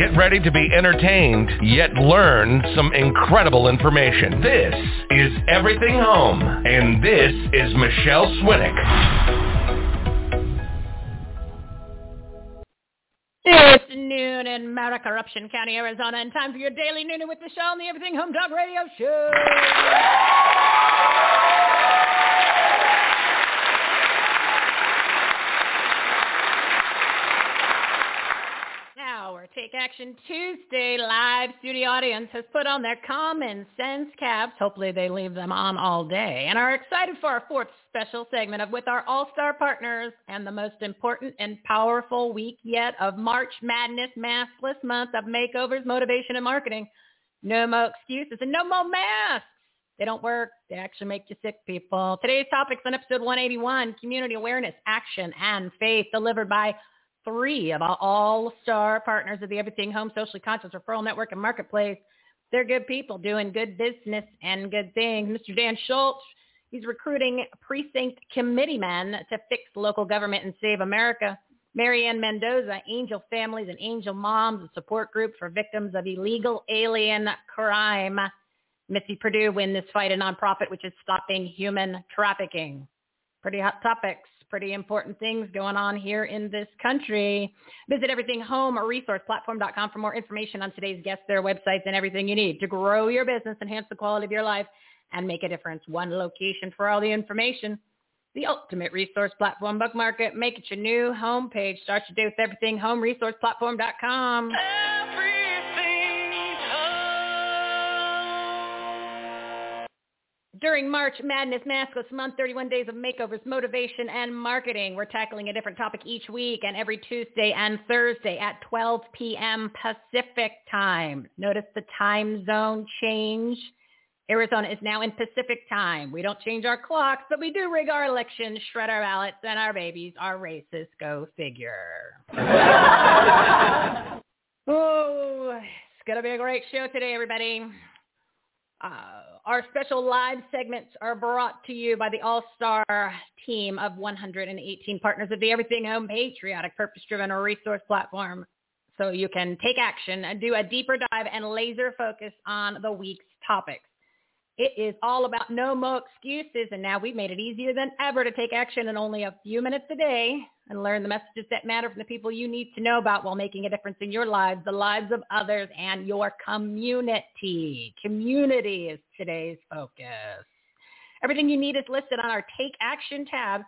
Get ready to be entertained, yet learn some incredible information. This is Everything Home, and this is Michelle Swinick. It's noon in Maricorruption County, Arizona, and time for your daily noon with Michelle on the Everything Home Talk Radio Show. Our Take Action Tuesday live studio audience has put on their common sense caps. Hopefully they leave them on all day and are excited for our fourth special segment of with our all-star partners and the most important and powerful week yet of March Madness Maskless Month of Makeovers, Motivation, and Marketing. No more excuses and no more masks. They don't work. They actually make you sick, people. Today's topics on episode 181, community awareness, action, and faith, delivered by three of our all-star partners of the Everything Home Socially Conscious Referral Network and Marketplace. They're good people doing good business and good things. Mr. Dan Schultz, he's recruiting precinct committeemen to fix local government and save America. Mary Ann Mendoza, Angel Families and Angel Moms, a support group for victims of illegal alien crime. Mitzi Perdue Win This Fight, a nonprofit which is stopping human trafficking. Pretty hot topics pretty important things going on here in this country. Visit Everything Home or resourceplatform.com for more information on today's guests, their websites, and everything you need to grow your business, enhance the quality of your life, and make a difference. One location for all the information. The ultimate resource platform book market. Make it your new homepage. Start your day with Everything resourceplatform.com. During March Madness Maskless Month, 31 Days of Makeovers, Motivation, and Marketing, we're tackling a different topic each week and every Tuesday and Thursday at 12 p.m. Pacific time. Notice the time zone change. Arizona is now in Pacific time. We don't change our clocks, but we do rig our elections, shred our ballots, and our babies are racist. Go figure. oh, it's going to be a great show today, everybody. Uh, our special live segments are brought to you by the all-star team of 118 partners of the Everything Home Patriotic Purpose-Driven Resource Platform. So you can take action and do a deeper dive and laser focus on the week's topics. It is all about no more excuses, and now we've made it easier than ever to take action in only a few minutes a day and learn the messages that matter from the people you need to know about while making a difference in your lives, the lives of others, and your community. Community is today's focus. Everything you need is listed on our Take Action tab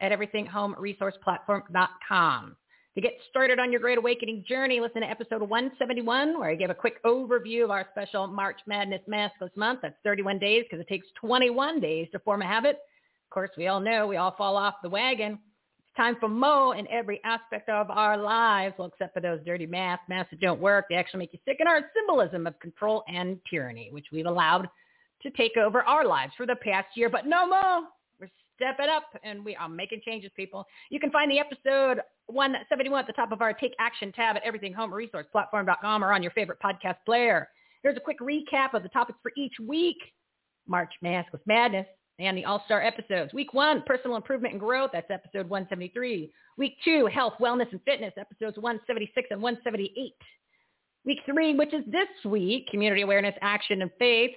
at everythinghomeresourceplatform.com. To get started on your Great Awakening journey, listen to episode 171, where I give a quick overview of our special March Madness Maskless Month. That's 31 days because it takes 21 days to form a habit. Of course, we all know we all fall off the wagon. It's time for Mo in every aspect of our lives, well, except for those dirty math. Math that don't work. They actually make you sick. And our symbolism of control and tyranny, which we've allowed to take over our lives for the past year. But no more step it up and we are making changes people. You can find the episode 171 at the top of our take action tab at everythinghomeresourceplatform.com or on your favorite podcast player. Here's a quick recap of the topics for each week. March maskless madness and the all-star episodes. Week one personal improvement and growth. That's episode 173 week two health wellness and fitness. Episodes 176 and 178 week three which is this week community awareness action and faith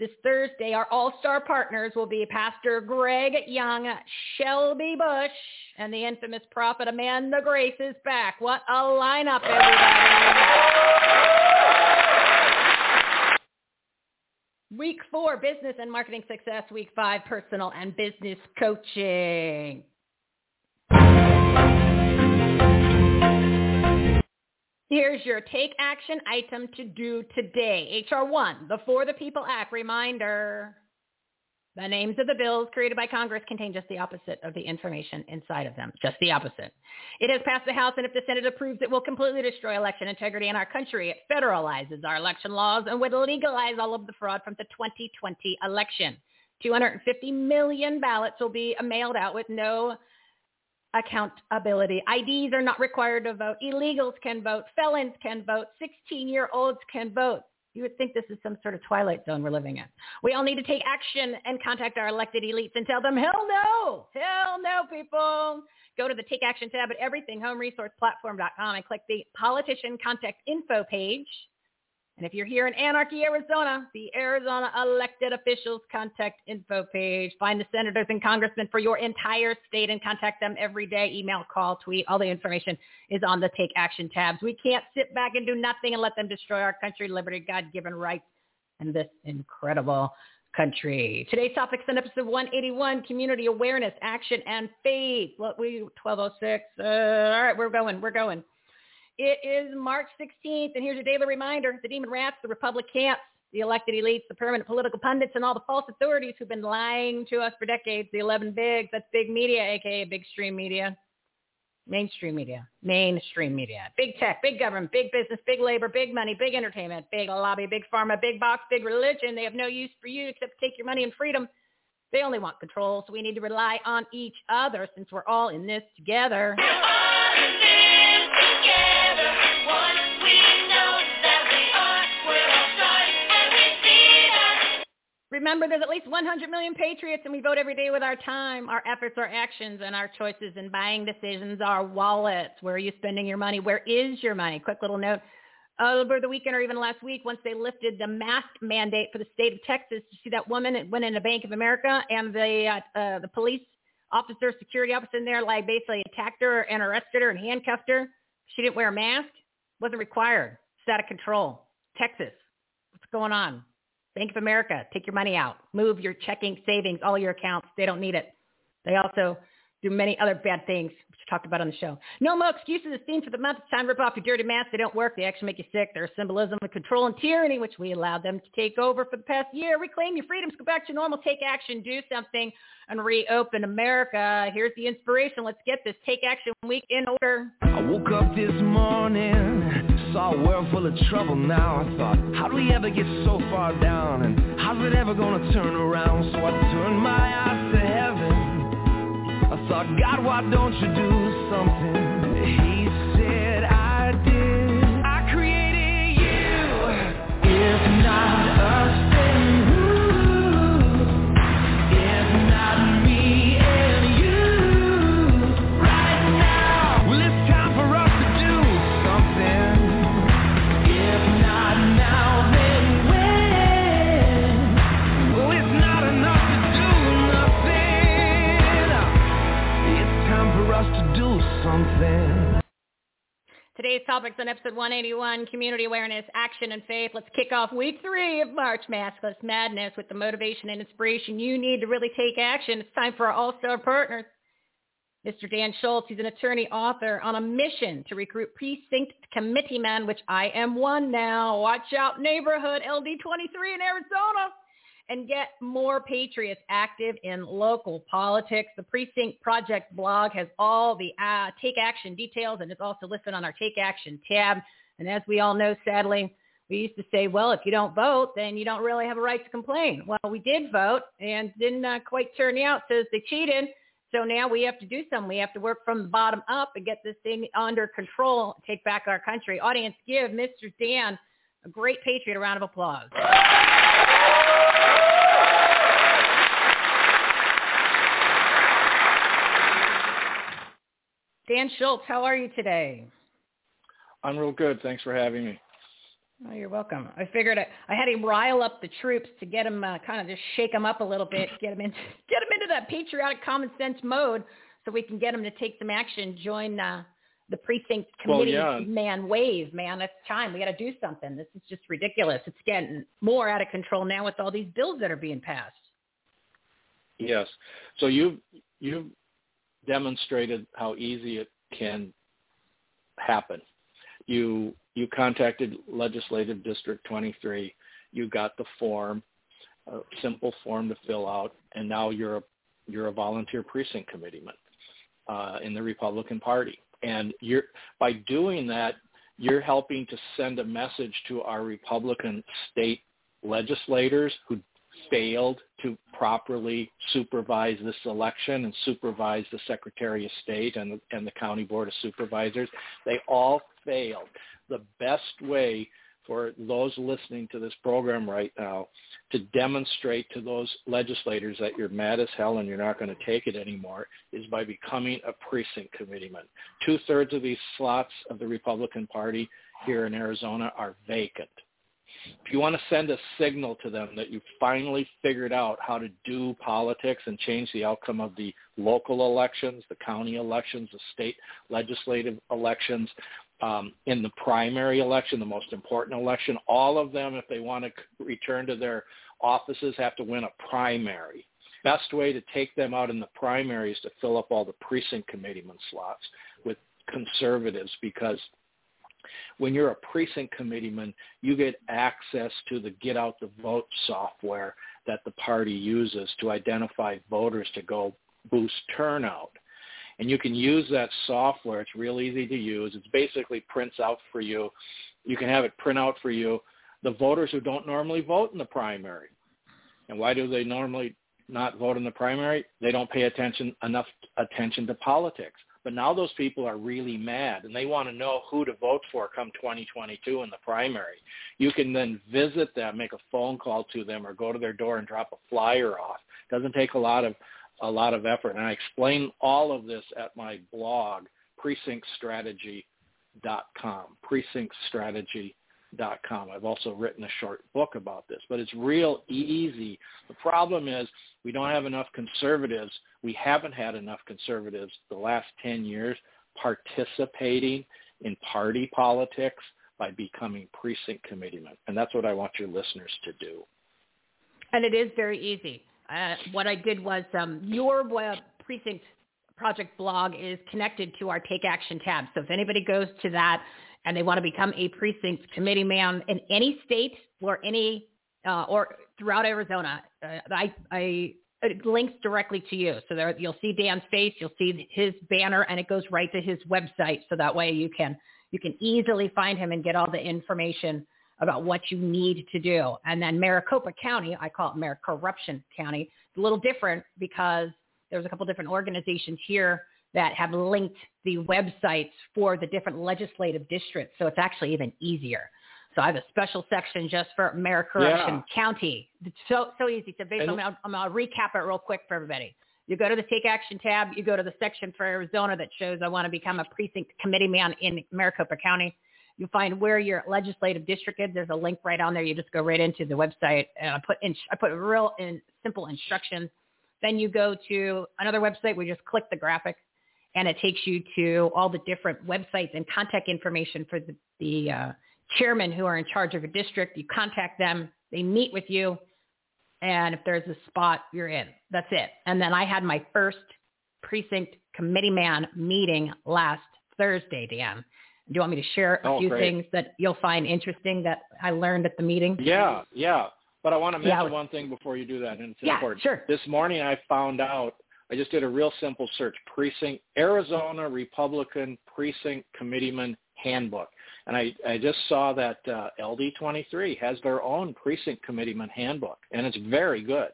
this Thursday, our all-star partners will be Pastor Greg Young, Shelby Bush, and the infamous prophet Amanda Grace is back. What a lineup, everybody. Week four, business and marketing success. Week five, personal and business coaching. Here's your take action item to do today. HR 1, the For the People Act reminder. The names of the bills created by Congress contain just the opposite of the information inside of them, just the opposite. It has passed the House, and if the Senate approves, it will completely destroy election integrity in our country. It federalizes our election laws and would legalize all of the fraud from the 2020 election. 250 million ballots will be mailed out with no accountability. IDs are not required to vote. Illegals can vote. Felons can vote. 16-year-olds can vote. You would think this is some sort of twilight zone we're living in. We all need to take action and contact our elected elites and tell them, hell no, hell no, people. Go to the Take Action tab at everythinghomeresourceplatform.com and click the Politician Contact Info page. And if you're here in Anarchy, Arizona, the Arizona elected officials contact info page. Find the senators and congressmen for your entire state and contact them every day. Email, call, tweet. All the information is on the Take Action tabs. We can't sit back and do nothing and let them destroy our country, liberty, God-given rights, and this incredible country. Today's topic topics in episode 181, community awareness, action, and faith. What we 1206. Uh, all right, we're going. We're going. It is March 16th, and here's your daily reminder. The demon rats, the Republic camps, the elected elites, the permanent political pundits, and all the false authorities who've been lying to us for decades. The 11 bigs, that's big media, aka big stream media. Mainstream media, mainstream media, big tech, big government, big business, big labor, big money, big entertainment, big lobby, big pharma, big box, big religion. They have no use for you except to take your money and freedom. They only want control, so we need to rely on each other since we're all in this together. Remember, there's at least 100 million patriots, and we vote every day with our time, our efforts, our actions, and our choices and buying decisions, our wallets. Where are you spending your money? Where is your money? Quick little note. Over the weekend or even last week, once they lifted the mask mandate for the state of Texas, you see that woman that went into Bank of America and the uh, uh, the police officer, security officer in there, like basically attacked her and arrested her and handcuffed her. She didn't wear a mask. Wasn't required. It's out of control. Texas. What's going on? Bank of America, take your money out. Move your checking, savings, all your accounts. They don't need it. They also do many other bad things, which we talked about on the show. No more excuses. The theme for the month. It's time to rip off your dirty masks. They don't work. They actually make you sick. They're a symbolism of control and tyranny, which we allowed them to take over for the past year. Reclaim your freedoms. Go back to normal. Take action. Do something and reopen America. Here's the inspiration. Let's get this Take Action Week in order. I woke up this morning Saw a world full of trouble now. I thought, how do we ever get so far down? And how's it ever gonna turn around? So I turned my eyes to heaven. I thought, God, why don't you do something? Today's topics on episode 181, community awareness, action, and faith. Let's kick off week three of March Maskless Madness with the motivation and inspiration you need to really take action. It's time for our all-star partners. Mr. Dan Schultz, he's an attorney author on a mission to recruit precinct committee men, which I am one now. Watch out, neighborhood LD23 in Arizona and get more patriots active in local politics. The Precinct Project blog has all the uh, Take Action details, and it's also listed on our Take Action tab. And as we all know, sadly, we used to say, well, if you don't vote, then you don't really have a right to complain. Well, we did vote and didn't uh, quite turn out. Says they cheated. So now we have to do something. We have to work from the bottom up and get this thing under control, take back our country. Audience, give Mr. Dan a great patriot a round of applause. Dan Schultz, how are you today? I'm real good. Thanks for having me. Oh, you're welcome. I figured I, I had to rile up the troops to get them uh, kind of just shake them up a little bit, get them in, get them into that patriotic common sense mode, so we can get them to take some action, join uh, the precinct committee well, yeah. man wave. Man, it's time. We got to do something. This is just ridiculous. It's getting more out of control now with all these bills that are being passed. Yes. So you you've demonstrated how easy it can happen. You you contacted Legislative District 23. You got the form, a simple form to fill out, and now you're a you're a volunteer precinct committeeman uh, in the Republican Party. And you're by doing that, you're helping to send a message to our Republican state legislators who failed to properly supervise this election and supervise the Secretary of State and the, and the County Board of Supervisors. They all failed. The best way for those listening to this program right now to demonstrate to those legislators that you're mad as hell and you're not going to take it anymore is by becoming a precinct committeeman. Two-thirds of these slots of the Republican Party here in Arizona are vacant. If you want to send a signal to them that you've finally figured out how to do politics and change the outcome of the local elections, the county elections, the state legislative elections, um, in the primary election, the most important election, all of them, if they want to return to their offices, have to win a primary. Best way to take them out in the primary is to fill up all the precinct committeeman slots with conservatives because when you're a precinct committeeman, you get access to the get out the vote software that the party uses to identify voters to go boost turnout. And you can use that software. It's real easy to use. It basically prints out for you. You can have it print out for you the voters who don't normally vote in the primary. And why do they normally not vote in the primary? They don't pay attention enough attention to politics. But now those people are really mad and they want to know who to vote for come 2022 in the primary. You can then visit them, make a phone call to them or go to their door and drop a flyer off. It doesn't take a lot of a lot of effort. And I explain all of this at my blog, precinctstrategy.com, precinctstrategy.com. I've also written a short book about this, but it's real easy. The problem is we don't have enough conservatives. We haven't had enough conservatives the last 10 years participating in party politics by becoming precinct committeemen. And that's what I want your listeners to do. And it is very easy. Uh, what I did was um, your web precinct project blog is connected to our Take Action tab. So if anybody goes to that and they want to become a precinct committee man in any state or any uh, or throughout Arizona, uh, I, I it links directly to you. So there you'll see Dan's face, you'll see his banner, and it goes right to his website. So that way you can you can easily find him and get all the information about what you need to do. And then Maricopa County, I call it Maricorruption County, it's a little different because there's a couple different organizations here that have linked the websites for the different legislative districts. So it's actually even easier. So I have a special section just for Maricorruption yeah. County. It's so so easy. So basically, I'm, I'm going to recap it real quick for everybody. You go to the Take Action tab. You go to the section for Arizona that shows I want to become a precinct committee man in Maricopa County. You'll find where your legislative district is. There's a link right on there. You just go right into the website. And I put in, I put real in simple instructions. Then you go to another website. We just click the graphic, and it takes you to all the different websites and contact information for the, the uh, chairmen who are in charge of a district. You contact them. They meet with you, and if there's a spot, you're in. That's it. And then I had my first precinct committee man meeting last Thursday, Dan. Do you want me to share a oh, few great. things that you'll find interesting that I learned at the meeting? Yeah, yeah. But I want to mention Yeah. one thing before you do that, and it's Yeah, important. sure. This morning I found out, I just did a real simple search, precinct, Arizona Republican Precinct Committeeman Handbook. And I, I just saw that uh, LD23 has their own precinct committeeman handbook, and it's very good.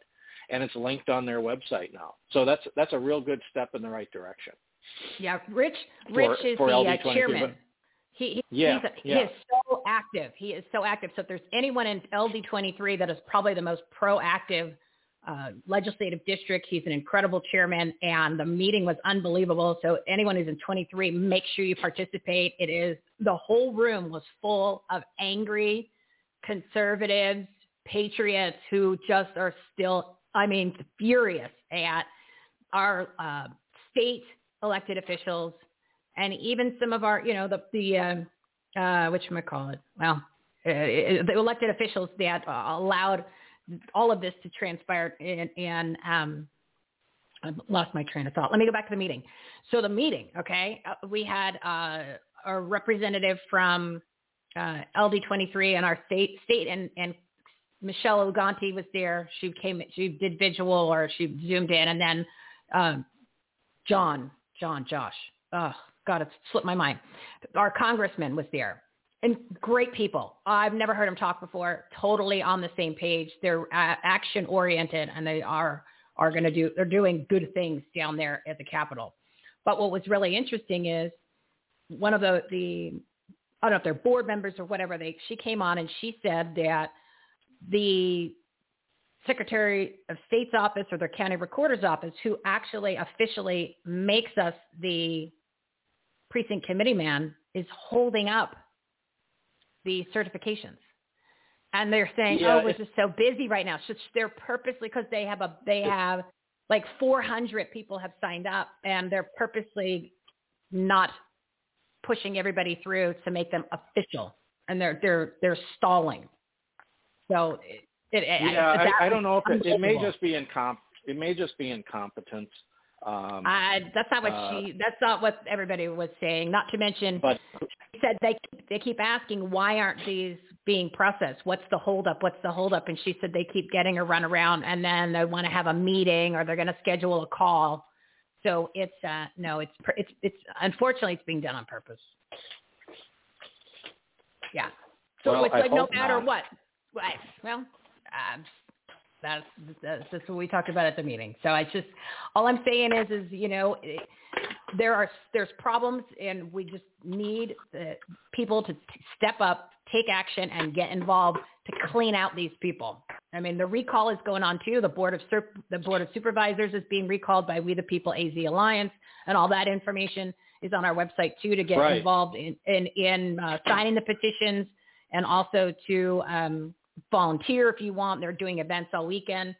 And it's linked on their website now. So that's that's a real good step in the right direction. Yeah, Rich. For- Rich is for the uh, LD23, chairman. but- He, he, Yeah, he's a, he is so active. He is so active. So if there's anyone in LD23 that is probably the most proactive uh, legislative district, he's an incredible chairman, and the meeting was unbelievable. So anyone who's in 23, make sure you participate. It is the whole room was full of angry conservatives, patriots who just are still, I mean, furious at our uh, state elected officials and even some of our, you know, the the uh, uh, which am I call it? Well, uh, the elected officials that uh, allowed all of this to transpire. And, and um, I lost my train of thought. Let me go back to the meeting. So the meeting, okay, uh, we had uh, a representative from uh, LD23 and our state state and and Michelle Ugenti was there. She came, she did visual or she zoomed in, and then um, John, John, Josh. Oh God, it's slipped my mind. Our congressman was there, and great people. I've never heard them talk before. Totally on the same page. They're uh, action oriented, and they are are going to do. They're doing good things down there at the Capitol. But what was really interesting is one of the the I don't know if they're board members or whatever. They she came on and she said that the Secretary of State's office or their county recorder's office, who actually officially makes us the precinct committee man, is holding up the certifications. And they're saying, Yeah, "Oh, we're just so busy right now." So they're purposely because they have a they have like 400 people have signed up, and they're purposely not pushing everybody through to make them official, and they're they're they're stalling. So it, it, Yeah, I, I don't know if it, it may just be incomp. It may just be incompetence. Um, I, that's not what uh, she. That's not what everybody was saying. Not to mention, but said they they keep asking why aren't these being processed? What's the holdup? What's the holdup? And she said they keep getting a runaround, and then they want to have a meeting or they're going to schedule a call. So it's uh no, it's pr- it's it's unfortunately it's being done on purpose. Yeah. So Well, it's like no matter not. what. Right. Well, uh, that's, that's that's what we talked about at the meeting. So I just all I'm saying is is you know it, there are there's problems and we just need the people to t- step up, take action, and get involved to clean out these people. I mean, the recall is going on too. The board of Sur- the board of supervisors is being recalled by We the People AZ Alliance, and all that information is on our website too to get Right. involved in in, in uh, signing the petitions and also to um, volunteer if you want. They're doing events all weekend.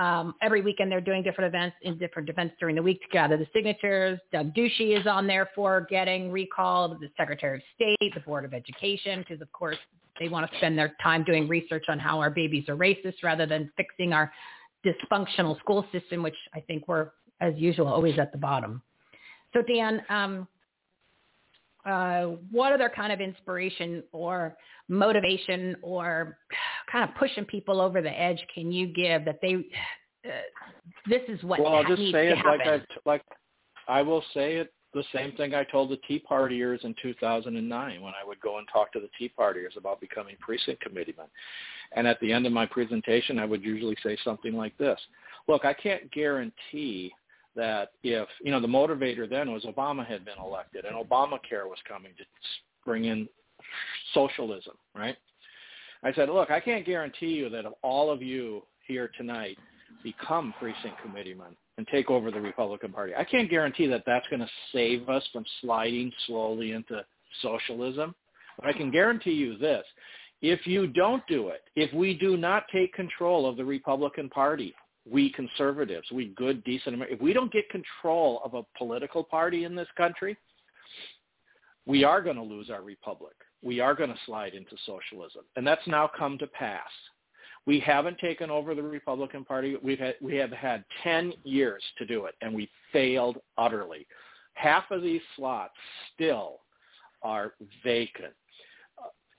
Um, every weekend they're doing different events in different events during the week to gather the signatures. Doug Ducey is on there for getting recalled, the Secretary of State, the Board of Education, because of course they want to spend their time doing research on how our babies are racist rather than fixing our dysfunctional school system, which I think we're, as usual, always at the bottom. So Dan, um, uh, what other kind of inspiration or motivation or kind of pushing people over the edge can you give that they uh, this is what well, I'll just say it like. I like I will say it the same thing I told the Tea Partiers in 2009 when I would go and talk to the Tea Partiers about becoming precinct committeemen. And at the end of my presentation, I would usually say something like this: Look, I can't guarantee that if you know the motivator then was Obama had been elected and Obamacare was coming to bring in socialism, right? I said, look, I can't guarantee you that if all of you here tonight become precinct committeemen and take over the Republican Party, I can't guarantee that that's going to save us from sliding slowly into socialism. But I can guarantee you this. If you don't do it, if we do not take control of the Republican Party, we conservatives, we good, decent Americans, if we don't get control of a political party in this country, we are going to lose our republic. We are going to slide into socialism. And that's now come to pass. We haven't taken over the Republican Party. We've had, we have had 10 years to do it, and we failed utterly. Half of these slots still are vacant.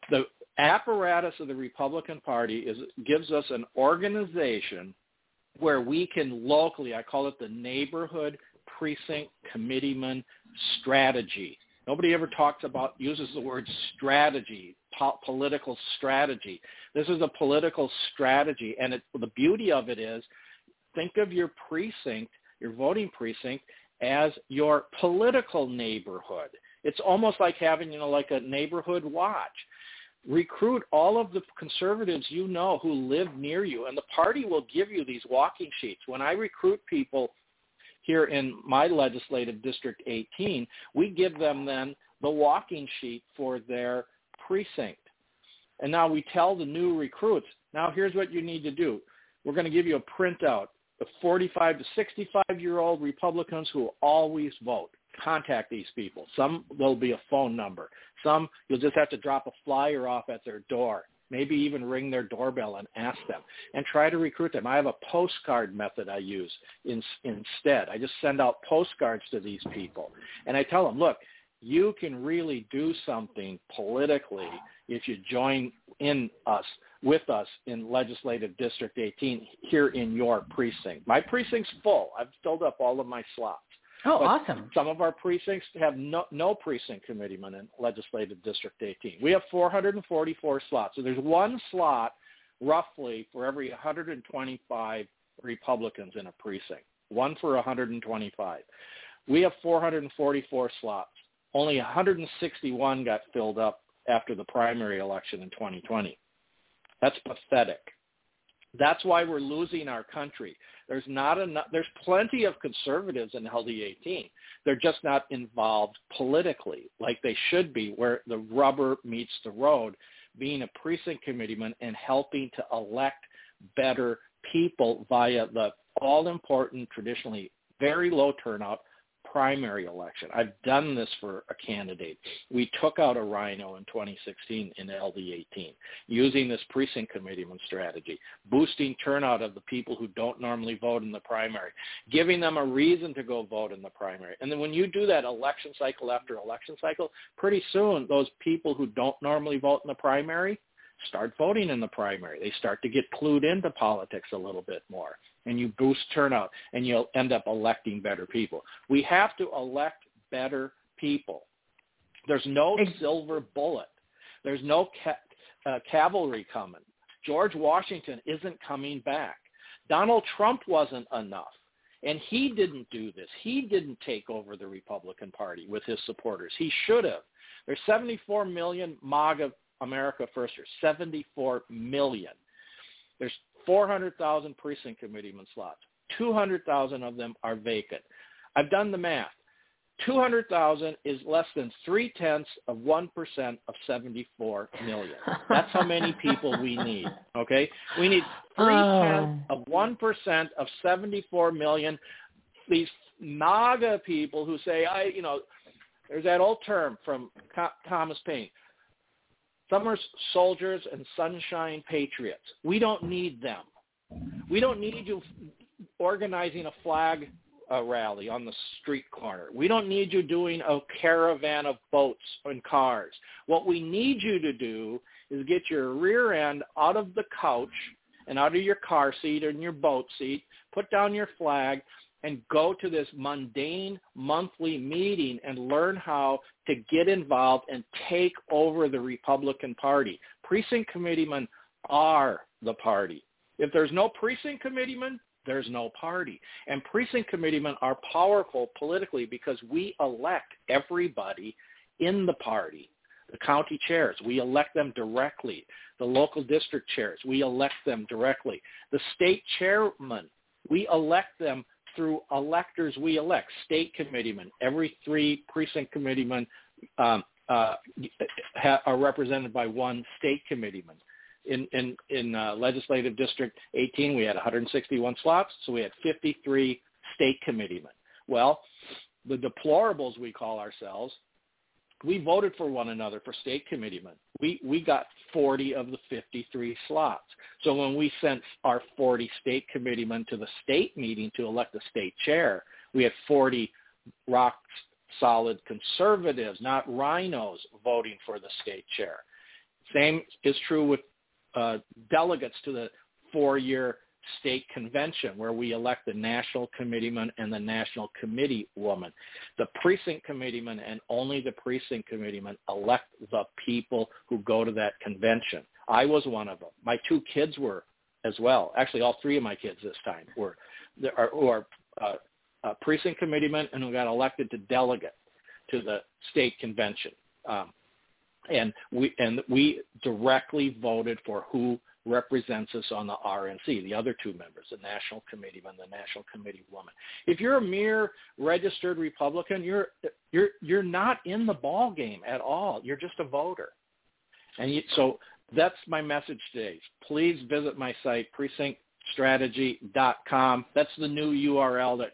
The apparatus of the Republican Party is, gives us an organization where we can locally, I call it the neighborhood precinct committeeman strategy. Nobody ever talks about, uses the word strategy, po- political strategy. This is a political strategy. And it, the beauty of it is, think of your precinct, your voting precinct, as your political neighborhood. It's almost like having, you know, like a neighborhood watch. Recruit all of the conservatives you know who live near you, and the party will give you these walking sheets. When I recruit people here in my legislative district 18, we give them then the walking sheet for their precinct. And now we tell the new recruits, now here's what you need to do. We're going to give you a printout of 45 to 65 year old Republicans who always vote. Contact these people. Some there'll be a phone number. Some you'll just have to drop a flyer off at their door. Maybe even ring their doorbell and ask them and try to recruit them. I have a postcard method I use in, instead. I just send out postcards to these people and I tell them, look, you can really do something politically if you join in us with us in legislative district 18 here in your precinct. My precinct's full. I've filled up all of my slots. Oh, but awesome. Some of our precincts have no, no precinct committeeman in legislative district 18. We have 444 slots. So there's one slot roughly for every 125 Republicans in a precinct. One for 125. We have 444 slots. Only 161 got filled up after the primary election in 2020. That's pathetic. That's why we're losing our country. There's not enough. There's plenty of conservatives in LD18. They're just not involved politically like they should be, where the rubber meets the road. Being a precinct committeeman and helping to elect better people via the all-important, traditionally very low turnout primary election. I've done this for a candidate. We took out a rhino in 2016 in LD18 using this precinct committeeman strategy, boosting turnout of the people who don't normally vote in the primary, giving them a reason to go vote in the primary. And then when you do that election cycle after election cycle, pretty soon those people who don't normally vote in the primary start voting in the primary. They start to get clued into politics a little bit more and you boost turnout and you'll end up electing better people. We have to elect better people. There's no silver bullet. There's no ca- uh, cavalry coming. George Washington isn't coming back. Donald Trump wasn't enough. And he didn't do this. He didn't take over the Republican Party with his supporters. He should have. There's 74 million MAGA America Firsters. 74 million. There's 400,000 precinct committeeman slots. 200,000 of them are vacant. I've done the math. 200,000 is less than three-tenths of 1% of 74 million. That's how many people we need, okay? We need oh. three-tenths oh. of 1% of 74 million. These MAGA people who say, I, you know, there's that old term from Thomas Paine, Summer soldiers and sunshine patriots. We don't need them. We don't need you organizing a flag uh, rally on the street corner. We don't need you doing a caravan of boats and cars. What we need you to do is get your rear end out of the couch and out of your car seat and your boat seat, put down your flag, and go to this mundane monthly meeting and learn how to get involved and take over the Republican Party. Precinct committeemen are the party. If there's no precinct committeeman, there's no party. And precinct committeemen are powerful politically because we elect everybody in the party. The county chairs, we elect them directly. The local district chairs, we elect them directly. The state chairman, we elect them through electors we elect, state committeemen. Every three precinct committeemen um, uh, ha- are represented by one state committeeman. In in in uh, legislative district 18, we had 161 slots, so we had 53 state committeemen. Well, the deplorables we call ourselves we voted for one another for state committeemen. We we got 40 of the 53 slots. So when we sent our 40 state committeemen to the state meeting to elect a state chair, we had 40 rock solid conservatives, not rhinos, voting for the state chair. Same is true with uh, delegates to the four-year state convention where we elect the national committeeman and the national committee woman. The precinct committeeman and only the precinct committeeman elect the people who go to that convention. I was one of them. My two kids were as well. Actually, all three of my kids this time were are, who are uh, uh, precinct committeemen and who got elected to delegate to the state convention. Um, and we and we directly voted for who represents us on the RNC, the other two members, the national committeeman, the national committee woman. If you're a mere registered Republican, you're you're you're not in the ball game at all. You're just a voter. And you, so that's my message today. Please visit my site precinctstrategy.com. That's the new URL that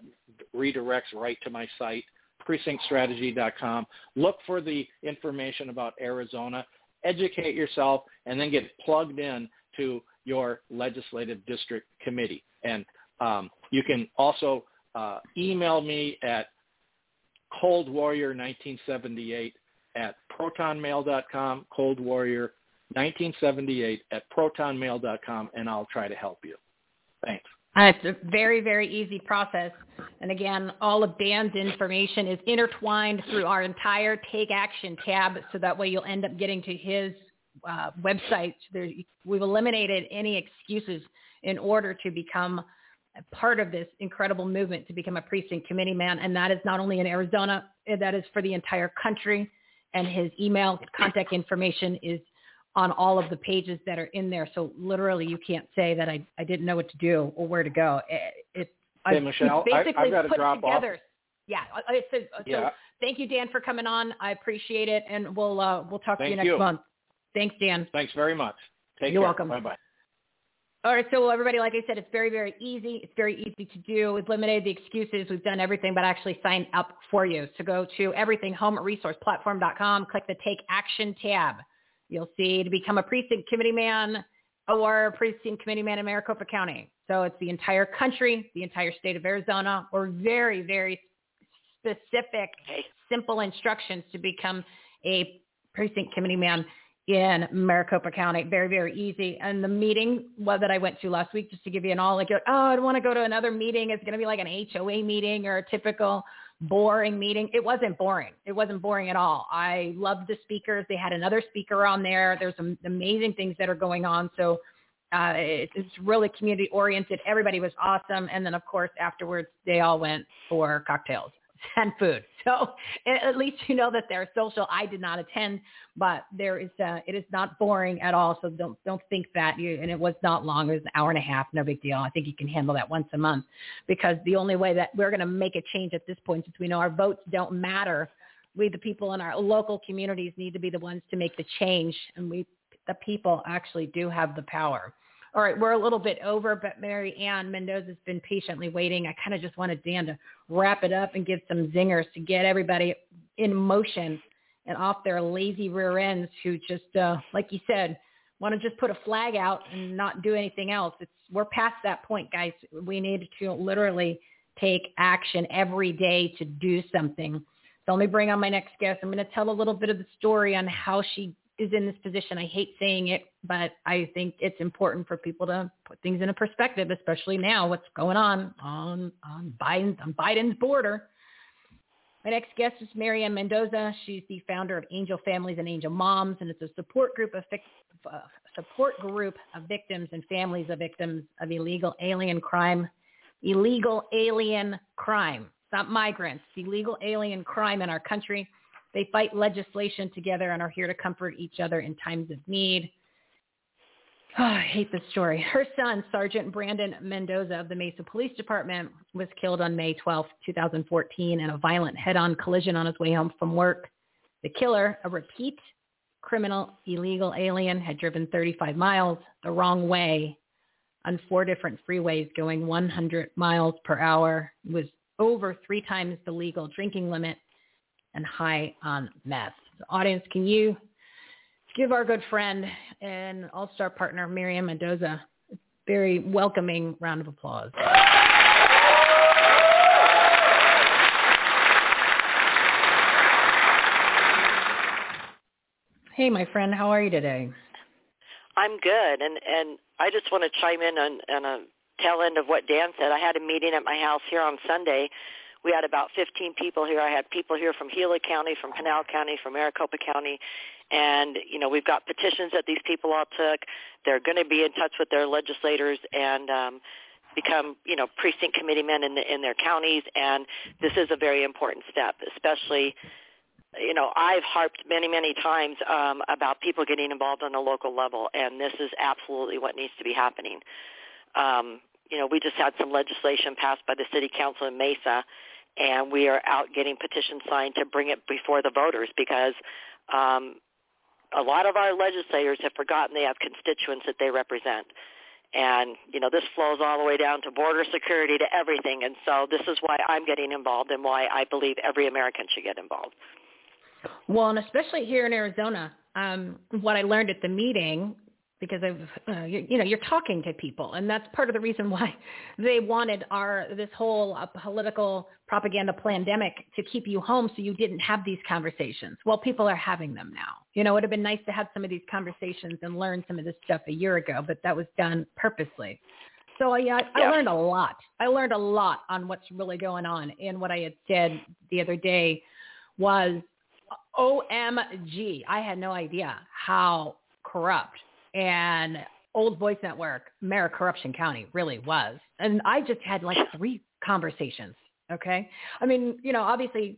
redirects right to my site precinctstrategy.com. Look for the information about Arizona educate yourself, and then get plugged in to your legislative district committee. And um, you can also uh, email me at coldwarrior1978 at protonmail.com, coldwarrior1978 at protonmail.com, and I'll try to help you. Thanks. Uh, it's a very, very easy process. And again, all of Dan's information is intertwined through our entire Take Action tab, so that way you'll end up getting to his uh, website. There, we've eliminated any excuses in order to become part of this incredible movement to become a precinct committee man. And that is not only in Arizona, that is for the entire country. And his email contact information is on all of the pages that are in there. So literally you can't say that I, I didn't know what to do or where to go. It, it hey, Michelle, basically I, got to put drop together. Off. Yeah. Yeah. so thank you, Dan, for coming on. I appreciate it. And we'll, uh, we'll talk thank to you next you. month. Thanks, Dan. Thanks very much. Take You're care. welcome. Bye-bye. All right, so everybody, like I said, it's very, very easy. It's very easy to do. We've eliminated the excuses. We've done everything but actually sign up for you. So go to everythinghomeresourceplatform.com, click the Take Action tab. You'll see to become a precinct committee man or precinct committee man in Maricopa County. So it's the entire country, the entire state of Arizona, or very, very specific, simple instructions to become a precinct committee man in Maricopa County. Very, very easy. And the meeting well, that I went to last week, just to give you an all, like, oh, I don't want to go to another meeting. It's going to be like an HOA meeting or a typical boring meeting. It wasn't boring. It wasn't boring at all. I loved the speakers. They had another speaker on there. There's some amazing things that are going on. So uh, it, it's really community oriented. Everybody was awesome. And then, of course, afterwards, they all went for cocktails and food. So at least you know that they're social. I did not attend, but there is uh, it is not boring at all. So don't don't think that you and it was not long. It was an hour and a half. No big deal. I think you can handle that once a month because the only way that we're going to make a change at this point, since we know our votes don't matter, we the people in our local communities need to be the ones to make the change, and we the people actually do have the power. All right, we're a little bit over, but Mary Ann Mendoza's been patiently waiting. I kind of just wanted Dan to wrap it up and give some zingers to get everybody in motion and off their lazy rear ends who just, uh, like you said, want to just put a flag out and not do anything else. It's we're past that point, guys. We need to literally take action every day to do something. So let me bring on my next guest. I'm going to tell a little bit of the story on how she is in this position. I hate saying it, but I think it's important for people to put things in a perspective, especially now what's going on on, on Biden's on Biden's border. My next guest is Mary Ann Mendoza. She's the founder of Angel Families and Angel Moms, and it's a support group of uh, support group of victims and families of victims of illegal alien crime. Illegal alien crime. It's not migrants. It's illegal alien crime in our country. They fight legislation together and are here to comfort each other in times of need. Oh, I hate this story. Her son, Sergeant Brandon Mendoza of the Mesa Police Department, was killed on May 12, 2014 in a violent head-on collision on his way home from work. The killer, a repeat criminal illegal alien, had driven 35 miles the wrong way on four different freeways going 100 miles per hour. Was over three times the legal drinking limit and high on meth. The audience, can you give our good friend and all-star partner, Mary Ann Mendoza, a very welcoming round of applause. Hey, my friend, how are you today? I'm good, and and I just want to chime in on, on a tail end of what Dan said. I had a meeting at my house here on Sunday we had about 15 people here. I had people here from Gila County, from Pinal County, from Maricopa County, and you know we've got petitions that these people all took. They're going to be in touch with their legislators and um, become you know precinct committee men in, the, in their counties, and this is a very important step, especially. You know, I've harped many, many times um, about people getting involved on a local level, and this is absolutely what needs to be happening. Um, you know, we just had some legislation passed by the city council in Mesa, and we are out getting petitions signed to bring it before the voters because um, a lot of our legislators have forgotten they have constituents that they represent. And, you know, this flows all the way down to border security to everything. And so this is why I'm getting involved and why I believe every American should get involved. Well, and especially here in Arizona, um, what I learned at the meeting because of uh, you, you know you're talking to people. And that's part of the reason why they wanted our this whole uh, political propaganda pandemic to keep you home so you didn't have these conversations. Well people are having them now. You know it would have been nice to have some of these conversations and learn some of this stuff a year ago but that was done purposely. So yeah, I, I learned a lot. I learned a lot on what's really going on. And what I had said the other day was, OMG, I had no idea how corrupt and Old Voice Network, Mayor Corruption County really was. And I just had like three conversations. Okay. I mean, you know, obviously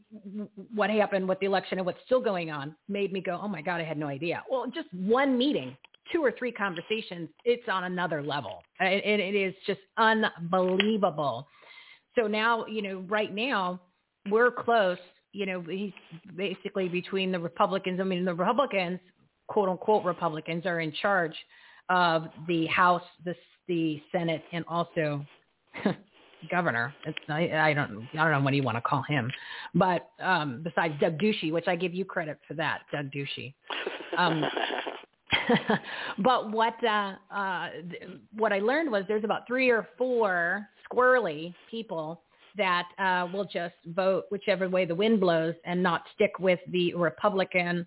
what happened with the election and what's still going on made me go, oh my God, I had no idea. Well, just one meeting, two or three conversations, it's on another level. And it, it is just unbelievable. So now, you know, right now we're close, you know, he's basically between the Republicans. I mean, the Republicans quote unquote Republicans are in charge of the House, the the Senate, and also governor. It's I, I don't I don't know what you want to call him, but um, besides Doug Ducey, which I give you credit for that, Doug Ducey. Um, but what uh, uh, what I learned was there's about three or four squirrely people that uh, will just vote whichever way the wind blows and not stick with the Republican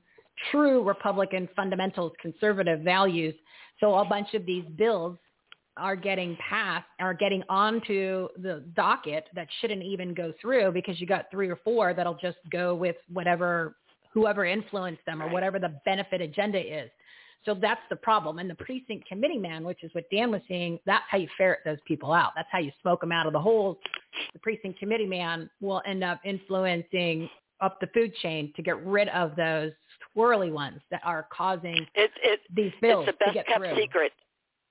true Republican fundamentals, conservative values. So a bunch of these bills are getting passed, are getting onto the docket that shouldn't even go through because you got three or four that'll just go with whatever, whoever influenced them or whatever the benefit agenda is. So that's the problem. And the precinct committee man, which is what Dan was saying, that's how you ferret those people out. That's how you smoke them out of the holes. The precinct committee man will end up influencing up the food chain to get rid of those swirly ones that are causing it, it, these bills it's the best to get kept through. secret.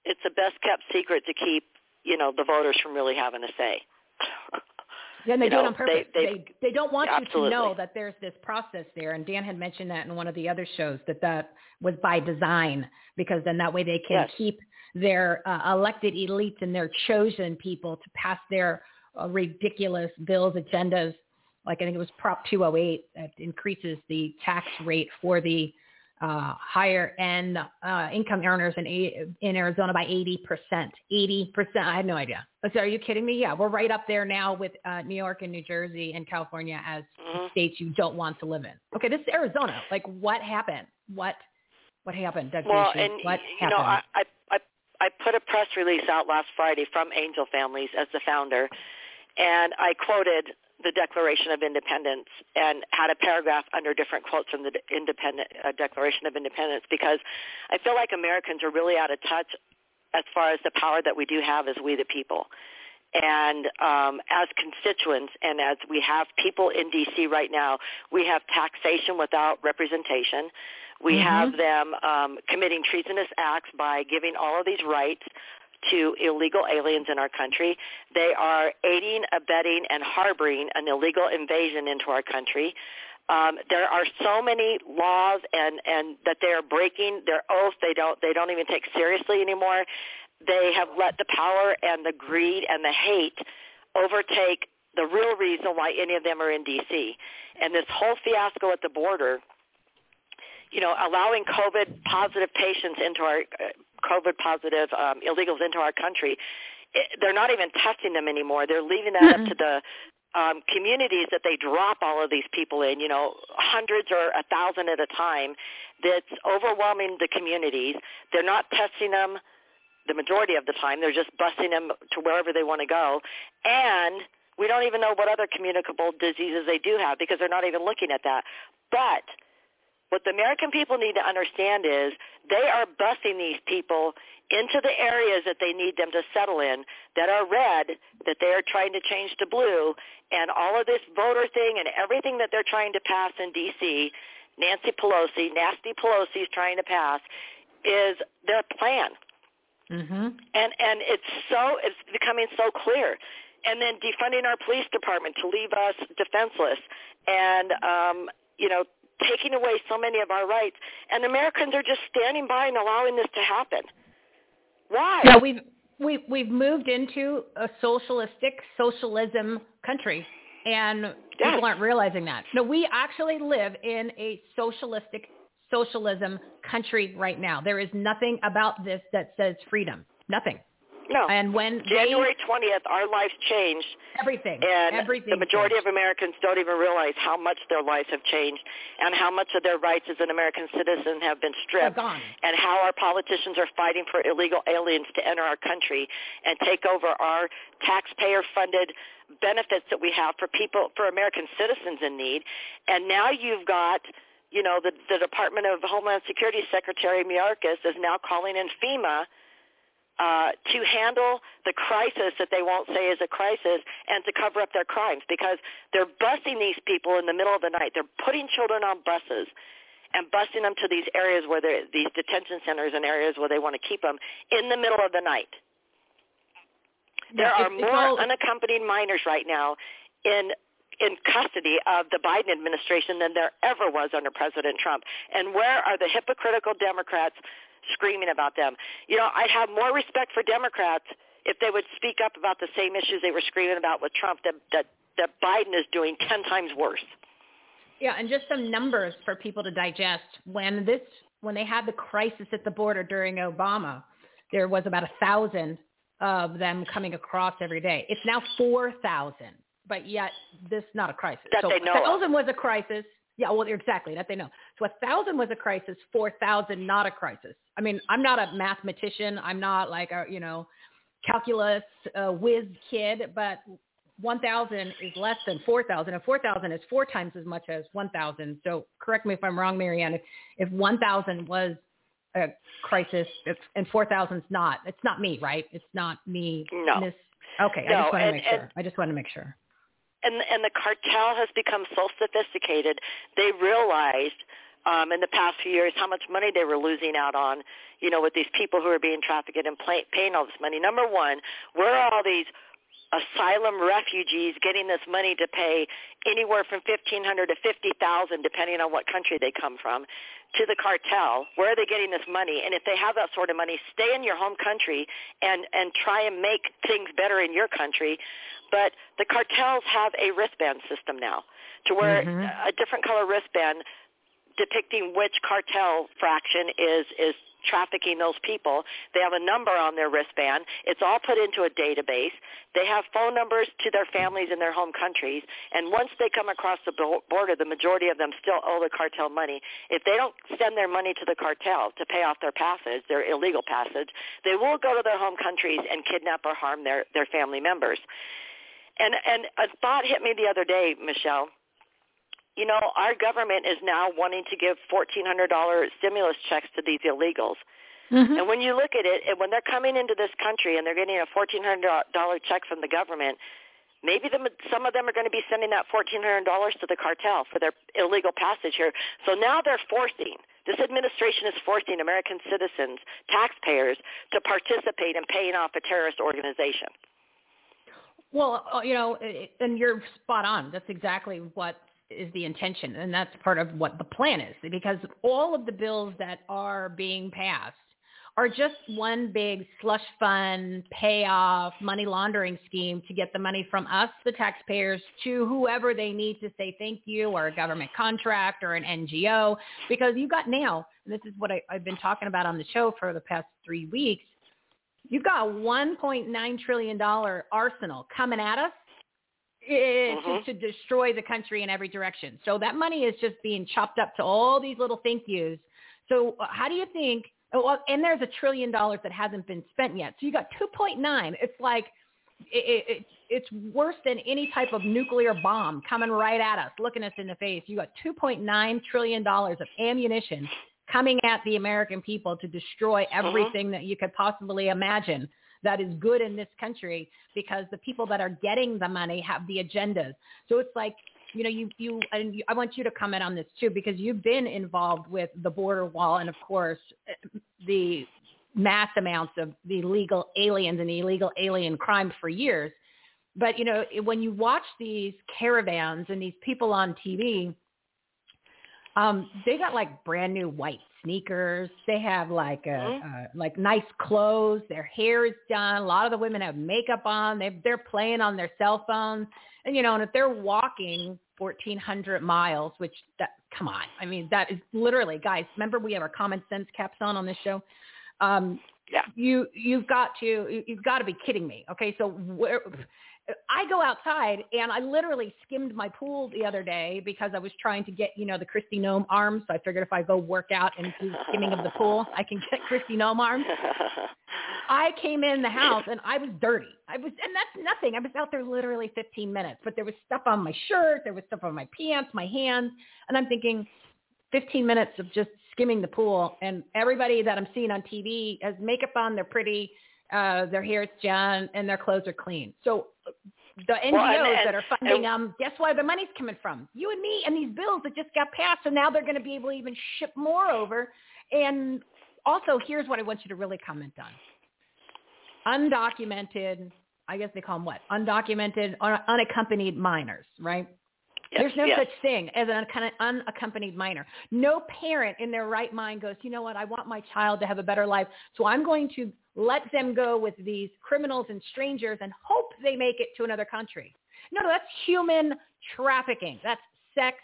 It's the best kept secret to keep you know the voters from really having a say. Yeah, and they you do know, it on purpose. They, they, they don't want absolutely. you to know that there's this process there. And Dan had mentioned that in one of the other shows that that was by design because then that way they can Yes. keep their uh, elected elites and their chosen people to pass their uh, ridiculous bills, agendas. Like I think it was Prop 208 that increases the tax rate for the uh, higher end uh, income earners in, in Arizona by 80%. 80%. I had no idea. So are you kidding me? Yeah, we're right up there now with uh, New York and New Jersey and California as Mhm. states you don't want to live in. Okay, this is Arizona. Like what happened? What what happened, Doug Well, and what you know, happened? I, I I I put a press release out last Friday from Angel Families as the founder, and I quoted the Declaration of Independence and had a paragraph under different quotes from the De- Independent uh, Declaration of Independence because I feel like Americans are really out of touch as far as the power that we do have as we the people. And um, as constituents and as we have people in D.C. right now, we have taxation without representation. We Mhm. have them um, committing treasonous acts by giving all of these rights to illegal aliens in our country. They are aiding, abetting, and harboring an illegal invasion into our country. Um, there are so many laws and, and that they are breaking their oath. They don't they don't even take seriously anymore. They have let the power and the greed and the hate overtake the real reason why any of them are in D.C. And this whole fiasco at the border you know, allowing COVID positive patients into our uh, COVID positive um, illegals into our country, it, they're not even testing them anymore. They're leaving that up to the um, communities that they drop all of these people in. You know, hundreds or a thousand at a time. That's overwhelming the communities. They're not testing them the majority of the time. They're just busing them to wherever they want to go, and we don't even know what other communicable diseases they do have because they're not even looking at that. But what the American people need to understand is they are busing these people into the areas that they need them to settle in that are red, that they are trying to change to blue, and all of this voter thing and everything that they're trying to pass in D.C., Nancy Pelosi, nasty Pelosi is trying to pass, is their plan. Mm-hmm. And and it's so it's becoming so clear. And then defunding our police department to leave us defenseless, and um, you know taking away so many of our rights. And Americans are just standing by and allowing this to happen. Why? Yeah, we've we've we've moved into a socialistic socialism country, and Yes. people aren't realizing that. No, we actually live in a socialistic socialism country right now. There is nothing about this that says freedom. Nothing. No. And when January 20th, our lives changed. Everything. And everything the majority changed. of Americans don't even realize how much their lives have changed and how much of their rights as an American citizen have been stripped gone. and how our politicians are fighting for illegal aliens to enter our country and take over our taxpayer-funded benefits that we have for people, for American citizens in need. And now you've got you know, the, the Department of Homeland Security Secretary Mayorkas is now calling in FEMA uh, to handle the crisis that they won't say is a crisis and to cover up their crimes because they're busing these people in the middle of the night. They're putting children on buses and busing them to these areas where they're, these detention centers and areas where they want to keep them in the middle of the night. There are more unaccompanied minors right now in in custody of the Biden administration than there ever was under President Trump. And where are the hypocritical Democrats screaming about them? You know, I'd have more respect for Democrats if they would speak up about the same issues they were screaming about with Trump that that, that Biden is doing 10 times worse. Yeah, and just some numbers for people to digest. When this, when they had the crisis at the border during Obama, there was about a thousand of them coming across every day. It's now four thousand, but yet this not a crisis. That so they know a of. thousand was a crisis. Yeah, well, exactly that they know. So a thousand was a crisis. Four thousand not a crisis. I mean, I'm not a mathematician. I'm not like a you know calculus uh, whiz kid, but 1,000 is less than 4,000, and 4,000 is four times as much as 1,000. So correct me if I'm wrong, Mary Ann. If, if 1,000 was a crisis if, and 4,000 is not, it's not me, right? It's not me. No. Miss, okay, I just want to make sure. and- I just want to make sure. and and the cartel has become so sophisticated they realized um in the past few years how much money they were losing out on you know with these people who are being trafficked and pay, paying all this money. Number one where are all these asylum refugees getting this money to pay anywhere from fifteen hundred to fifty thousand depending on what country they come from to the cartel? Where are they getting this money? And if they have that sort of money stay in your home country and and try and make things better in your country. But the cartels have a wristband system now to where Mhm. a different color wristband depicting which cartel fraction is is trafficking those people. They have a number on their wristband. It's all put into a database. They have phone numbers to their families in their home countries. And once they come across the border, the majority of them still owe the cartel money. If they don't send their money to the cartel to pay off their passage, their illegal passage, they will go to their home countries and kidnap or harm their, their family members. And, and a thought hit me the other day, Michelle you know, our government is now wanting to give $1,400 stimulus checks to these illegals. Mhm. And when you look at it, and when they're coming into this country and they're getting a $1,400 check from the government, maybe the, some of them are going to be sending that $1,400 to the cartel for their illegal passage here. So now they're forcing, this administration is forcing American citizens, taxpayers, to participate in paying off a terrorist organization. Well, uh, you know, and you're spot on. That's exactly what is the intention, and that's part of what the plan is. Because all of the bills that are being passed are just one big slush fund payoff money laundering scheme to get the money from us, the taxpayers, to whoever they need to say thank you, or a government contract, or an NGO. Because you got now, and this is what I, I've been talking about on the show for the past three weeks. You've got a 1.9 trillion dollar arsenal coming at us eh, Mhm. to, destroy the country in every direction. So that money is just being chopped up to all these little thank yous. So uh, how do you think? oh, Well, and there's a trillion dollars that hasn't been spent yet. So you got 2.9. It's like it, it, it's worse than any type of nuclear bomb coming right at us, looking us in the face. You got 2.9 trillion dollars of ammunition coming at the American people to destroy everything that you could possibly imagine that is good in this country because the people that are getting the money have the agendas. So it's like, you know, you, you, and you, I want you to comment on this too, because you've been involved with the border wall and of course the mass amounts of the illegal aliens and the illegal alien crime for years. But, you know, when you watch these caravans and these people on TV, um, they got like brand new white sneakers. They have like a, Mhm. uh, like nice clothes. Their hair is done. A lot of the women have makeup on. They they're playing on their cell phones. And you know, and if they're walking 1400 miles, which that come on. I mean, that is literally, guys. Remember, we have our common sense caps on on this show. Um, yeah. You you've got to you've got to be kidding me. Okay, so where I go outside and I literally skimmed my pool the other day because I was trying to get, you know, the Kristi Noem arms. So I figured if I go work out and do skimming of the pool, I can get Kristi Noem arms. I came in the house and I was dirty. I was, and that's nothing. I was out there literally 15 minutes, but there was stuff on my shirt. There was stuff on my pants, my hands. And I'm thinking 15 minutes of just skimming the pool. And everybody that I'm seeing on TV has makeup on. They're pretty uh, their hair is done, and their clothes are clean. So the NGOs well, and, and, that are funding them, um, guess where the money's coming from? You and me and these bills that just got passed, and now they're going to be able to even ship more over. And also, here's what I want you to really comment on. Undocumented, I guess they call them what? Undocumented, un- unaccompanied minors, right? Yes, There's no yes. such thing as an unaccompanied minor. No parent in their right mind goes, you know what, I want my child to have a better life, so I'm going to let them go with these criminals and strangers and hope they make it to another country. No, no, that's human trafficking. That's sex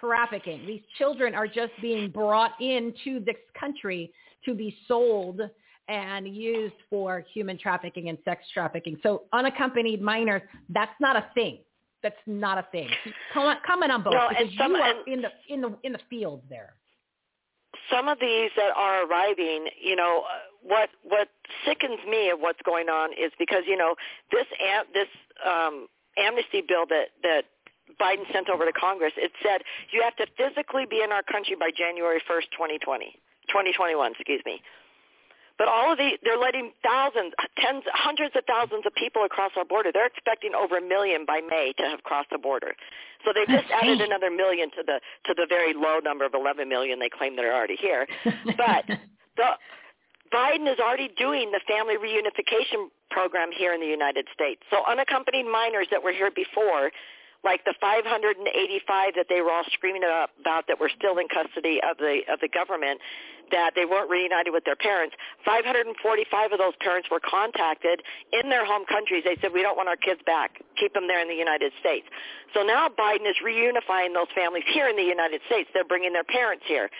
trafficking. These children are just being brought into this country to be sold and used for human trafficking and sex trafficking. So unaccompanied minors, that's not a thing. That's not a thing. Comment, comment on both no, because some, you are in the in the in the field there. Some of these that are arriving, you know, uh, what what sickens me of what's going on is because you know this am, this um, amnesty bill that that Biden sent over to Congress, it said you have to physically be in our country by January 1st, 2020, 2021, excuse me. But all of the, they're letting thousands, tens, hundreds of thousands of people across our border. They're expecting over a million by May to have crossed the border. So they've just added another million to the to the very low number of 11 million they claim that are already here. But the Biden is already doing the family reunification program here in the United States. So unaccompanied minors that were here before like the 585 that they were all screaming about that were still in custody of the of the government that they weren't reunited with their parents 545 of those parents were contacted in their home countries. They said we don't want our kids back. Keep them there in the United States. So now Biden is reunifying those families here in the United States. They're bringing their parents here.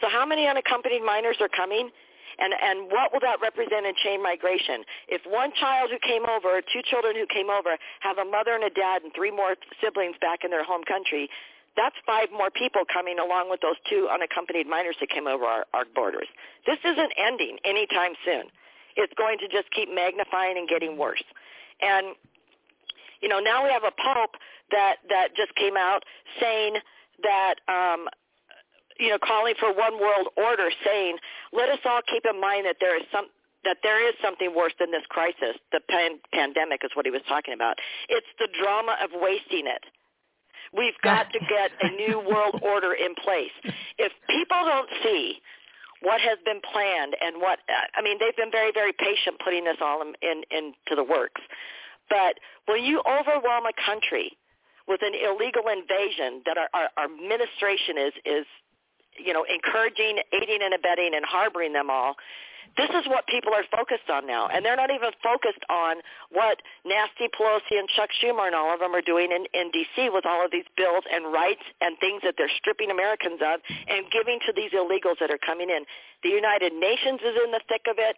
So how many unaccompanied minors are coming and, and what will that represent in chain migration? If one child who came over, two children who came over, have a mother and a dad and three more siblings back in their home country, that's five more people coming along with those two unaccompanied minors that came over our, our borders. This isn't ending anytime soon. It's going to just keep magnifying and getting worse. And, you know, now we have a pope that, that just came out saying that um, you know, calling for one world order, saying, let us all keep in mind that there is some that there is something worse than this crisis. The pan- pandemic is what he was talking about. It's the drama of wasting it. We've got to get a new world order in place. If people don't see what has been planned and what uh, I mean, they've been very, very patient putting this all in, in into the works. But when you overwhelm a country with an illegal invasion that our, our, our administration is is you know, encouraging, aiding and abetting and harboring them all. This is what people are focused on now. And they're not even focused on what nasty Pelosi and Chuck Schumer and all of them are doing in, in D.C. with all of these bills and rights and things that they're stripping Americans of and giving to these illegals that are coming in. The United Nations is in the thick of it.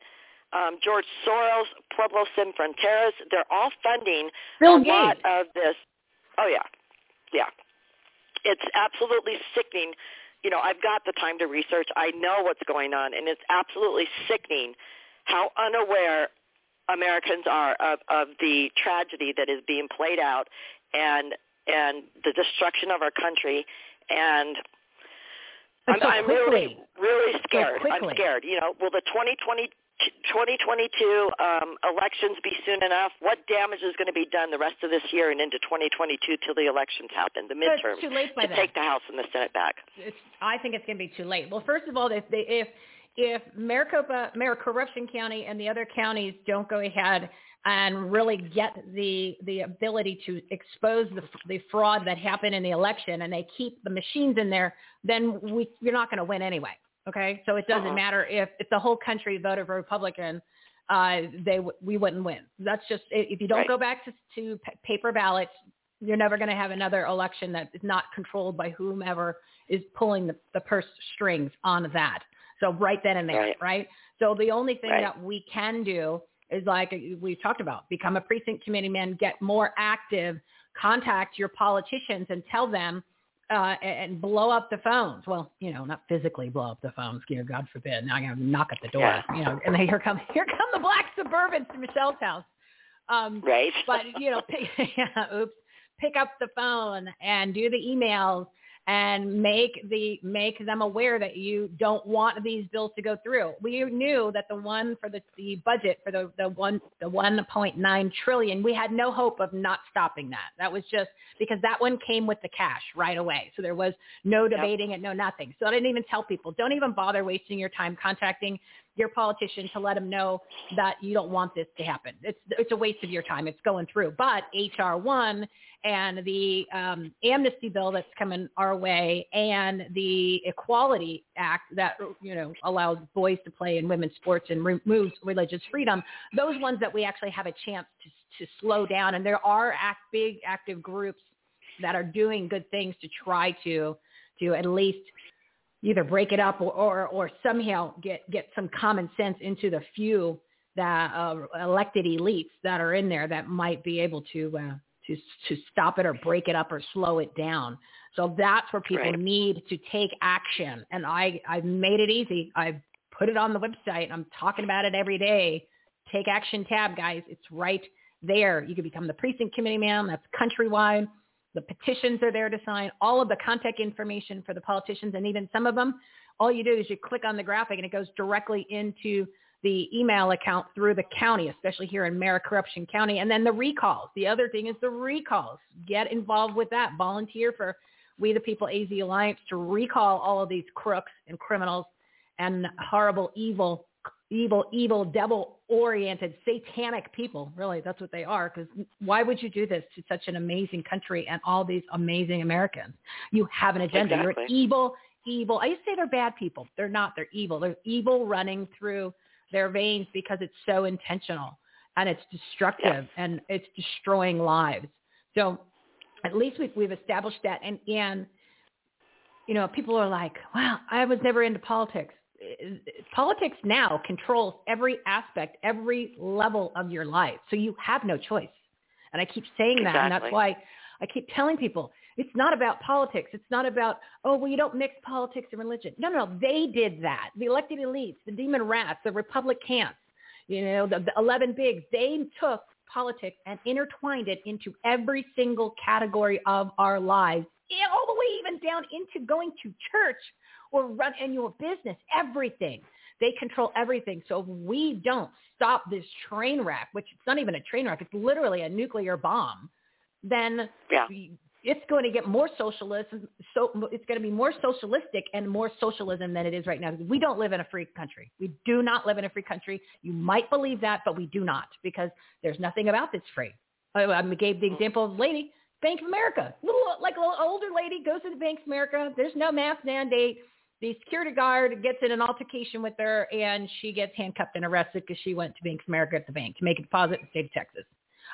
Um, George Soros, Pueblo Sin Fronteras, they're all funding Bill a Gates. lot of this. Oh, yeah. Yeah. It's absolutely sickening you know, I've got the time to research. I know what's going on, and it's absolutely sickening how unaware Americans are of, of the tragedy that is being played out and and the destruction of our country. And I'm, so I'm really really scared. So I'm scared. You know, will the 2020 2022 um, elections be soon enough? What damage is going to be done the rest of this year and into 2022 till the elections happen, the midterms, it's too late by to then. take the House and the Senate back? It's, I think it's going to be too late. Well, first of all, if they, if if Maricopa, Mayor Corruption County, and the other counties don't go ahead and really get the the ability to expose the the fraud that happened in the election, and they keep the machines in there, then we you're not going to win anyway. Okay, so it doesn't Uh-huh. matter if if the whole country voted for Republican, uh, they we wouldn't win. That's just if you don't Right. go back to, to pa- paper ballots, You're never going to have another election that is not controlled by whomever is pulling the, the purse strings on that. So right then and there, right? right? So the only thing right. that we can do is like we've talked about, become a precinct committee man, get more active, contact your politicians and tell them uh, and blow up the phones. Well, you know, not physically blow up the phones. You know, God forbid. Now I'm gonna knock at the door. Yeah. You know, and here come here come the black Suburbans to Michelle's house. Um, right. but you know, pick, yeah, oops, pick up the phone and do the emails and make the make them aware that you don't want these bills to go through. We knew that the one for the, the budget for the the one the 1.9 trillion, we had no hope of not stopping that. That was just because that one came with the cash right away. So there was no debating yep. it, no nothing. So I didn't even tell people, don't even bother wasting your time contacting your politician to let them know that you don't want this to happen. It's it's a waste of your time. It's going through. But HR one and the um, amnesty bill that's coming our way and the Equality Act that you know allows boys to play in women's sports and removes religious freedom. Those ones that we actually have a chance to to slow down. And there are act, big active groups that are doing good things to try to to at least either break it up or, or, or somehow get, get some common sense into the few that uh, elected elites that are in there that might be able to uh, to to stop it or break it up or slow it down. So that's where people right. need to take action. And I I've made it easy. I've put it on the website. I'm talking about it every day. Take action tab, guys. It's right there. You can become the precinct committee man. That's countrywide. The petitions are there to sign, all of the contact information for the politicians, and even some of them, all you do is you click on the graphic and it goes directly into the email account through the county, especially here in Maricorruption County. And then the recalls. The other thing is the recalls. Get involved with that. Volunteer for We the People AZ Alliance to recall all of these crooks and criminals and horrible, evil evil, evil, devil-oriented, satanic people. Really, that's what they are. Because why would you do this to such an amazing country and all these amazing Americans? You have an agenda. Exactly. You're evil, evil. I used to say they're bad people. They're not. They're evil. They're evil running through their veins because it's so intentional and it's destructive yeah. and it's destroying lives. So at least we've, we've established that. And, and, you know, people are like, wow, I was never into politics politics now controls every aspect, every level of your life. So you have no choice. And I keep saying exactly. that. And that's why I keep telling people it's not about politics. It's not about, oh, well, you don't mix politics and religion. No, no, no. they did that. The elected elites, the demon rats, the Republicans, you know, the, the 11 bigs, they took politics and intertwined it into every single category of our lives, all the way even down into going to church or run annual business, everything. They control everything. So if we don't stop this train wreck, which it's not even a train wreck, it's literally a nuclear bomb, then yeah. it's going to get more socialist. So it's going to be more socialistic and more socialism than it is right now. We don't live in a free country. We do not live in a free country. You might believe that, but we do not because there's nothing about this free. I, I gave the example of lady, Bank of America, little like a little older lady goes to the Bank of America. There's no mask mandate the security guard gets in an altercation with her and she gets handcuffed and arrested because she went to Bank of America at the bank to make a deposit in the state of Texas.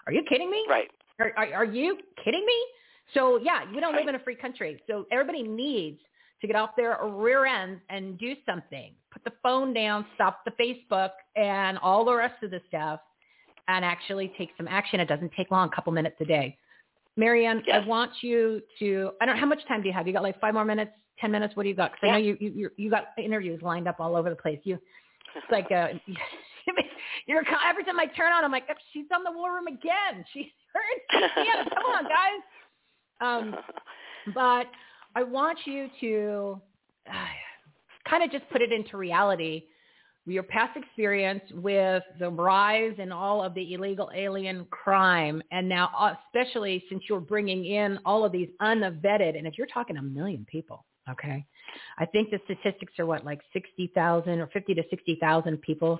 Are you kidding me? Right. Are, are, are you kidding me? So yeah, we don't live in a free country. So everybody needs to get off their rear ends and do something. Put the phone down, stop the Facebook and all the rest of the stuff and actually take some action. It doesn't take long, a couple minutes a day. Mary Ann, yes. I want you to, I don't know, how much time do you have? You got like five more minutes? 10 minutes, what do you got? Because yeah. I know you, you, you got interviews lined up all over the place. You, it's like, uh, you're, every time I turn on, I'm like, she's on the war room again. She's heard. Yeah, come on, guys. Um, but I want you to uh, kind of just put it into reality your past experience with the rise in all of the illegal alien crime, and now especially since you're bringing in all of these unvetted, and if you're talking a million people, Okay. I think the statistics are what, like 60,000 or 50 to 60,000 people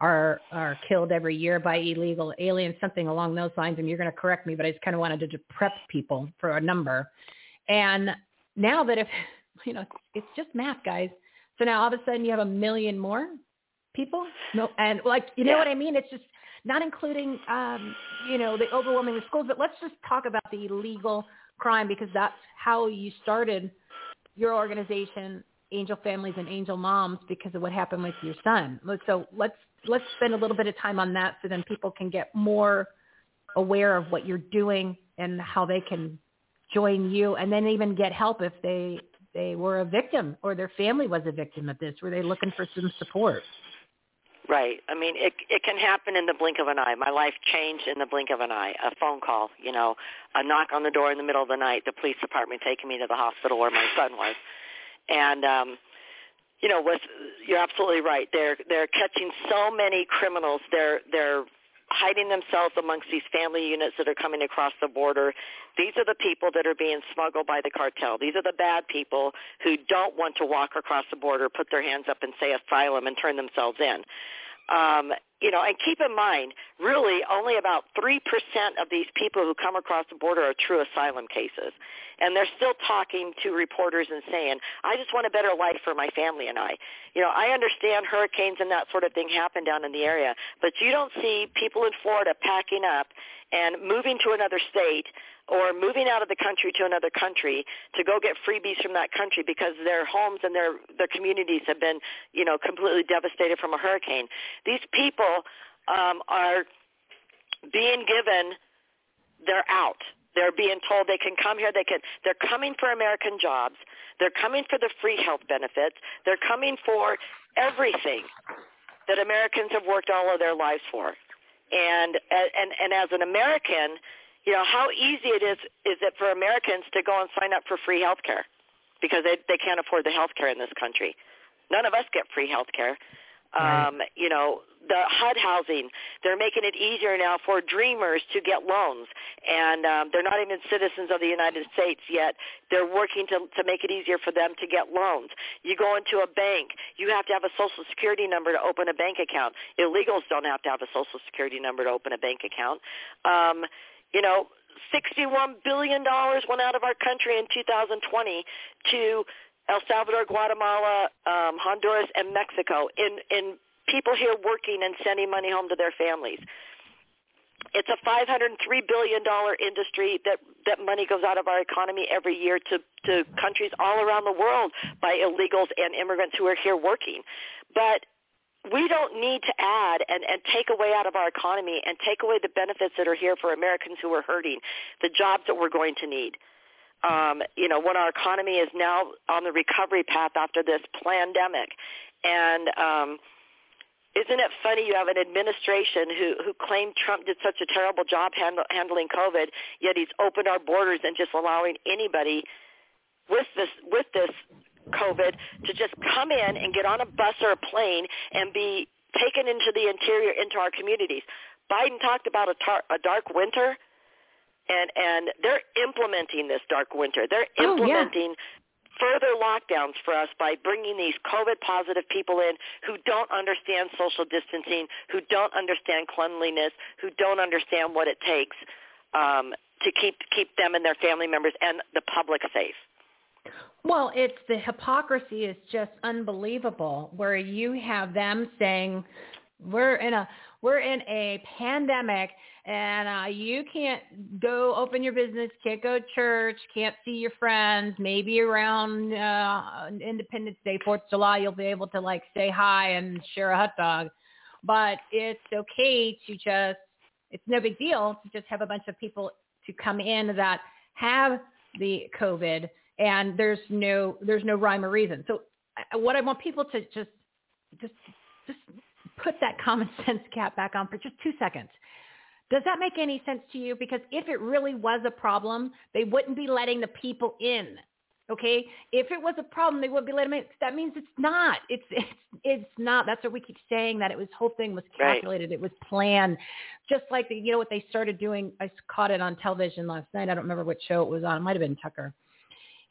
are are killed every year by illegal aliens, something along those lines. And you're going to correct me, but I just kind of wanted to prep people for a number. And now that if, you know, it's just math, guys. So now all of a sudden you have a million more people. No, and like, you know yeah. what I mean? It's just not including, um, you know, the overwhelming the schools, but let's just talk about the illegal crime because that's how you started your organization, Angel Families and Angel Moms, because of what happened with your son. So let's let's spend a little bit of time on that so then people can get more aware of what you're doing and how they can join you and then even get help if they they were a victim or their family was a victim of this were they looking for some support right. I mean it it can happen in the blink of an eye. My life changed in the blink of an eye. A phone call you know a knock on the door in the middle of the night the police department taking me to the hospital where my son was. And um you know with you're absolutely right. They're they're catching so many criminals. They're they're hiding themselves amongst these family units that are coming across the border. These are the people that are being smuggled by the cartel. These are the bad people who don't want to walk across the border, put their hands up and say asylum and turn themselves in. Um, you know, and keep in mind, really only about 3% of these people who come across the border are true asylum cases. And they're still talking to reporters and saying, I just want a better life for my family and I. You know, I understand hurricanes and that sort of thing happen down in the area, but you don't see people in Florida packing up and moving to another state or moving out of the country to another country to go get freebies from that country because their homes and their their communities have been you know completely devastated from a hurricane these people um are being given they're out they're being told they can come here they can they're coming for american jobs they're coming for the free health benefits they're coming for everything that americans have worked all of their lives for and and and as an American, you know how easy it is is it for Americans to go and sign up for free health care because they they can't afford the health care in this country. None of us get free health care. Right. Um, you know, the HUD housing, they're making it easier now for dreamers to get loans. And um, they're not even citizens of the United States yet. They're working to, to make it easier for them to get loans. You go into a bank, you have to have a Social Security number to open a bank account. Illegals don't have to have a Social Security number to open a bank account. Um, you know, $61 billion went out of our country in 2020 to El Salvador, Guatemala, um, Honduras, and Mexico in, in people here working and sending money home to their families. It's a $503 billion industry that, that money goes out of our economy every year to, to countries all around the world by illegals and immigrants who are here working. But we don't need to add and, and take away out of our economy and take away the benefits that are here for Americans who are hurting, the jobs that we're going to need um, you know, when our economy is now on the recovery path after this pandemic. And um, isn't it funny you have an administration who, who claimed Trump did such a terrible job handle, handling COVID, yet he's opened our borders and just allowing anybody with this with this COVID to just come in and get on a bus or a plane and be taken into the interior, into our communities. Biden talked about a, tar- a dark winter and and they're implementing this dark winter. They're implementing oh, yeah. further lockdowns for us by bringing these COVID positive people in who don't understand social distancing, who don't understand cleanliness, who don't understand what it takes um, to keep keep them and their family members and the public safe. Well, it's the hypocrisy is just unbelievable where you have them saying we're in a we're in a pandemic and uh, you can't go open your business, can't go to church, can't see your friends. Maybe around uh, Independence Day, Fourth of July, you'll be able to like say hi and share a hot dog. But it's okay to just, it's no big deal to just have a bunch of people to come in that have the COVID and there's no, there's no rhyme or reason. So uh, what I want people to just, just, just put that common sense cap back on for just two seconds does that make any sense to you? Because if it really was a problem, they wouldn't be letting the people in. Okay, if it was a problem, they would be letting them in. That means it's not. It's it's it's not. That's what we keep saying. That it was whole thing was calculated. Right. It was planned. Just like the, you know what they started doing. I caught it on television last night. I don't remember what show it was on. It might have been Tucker.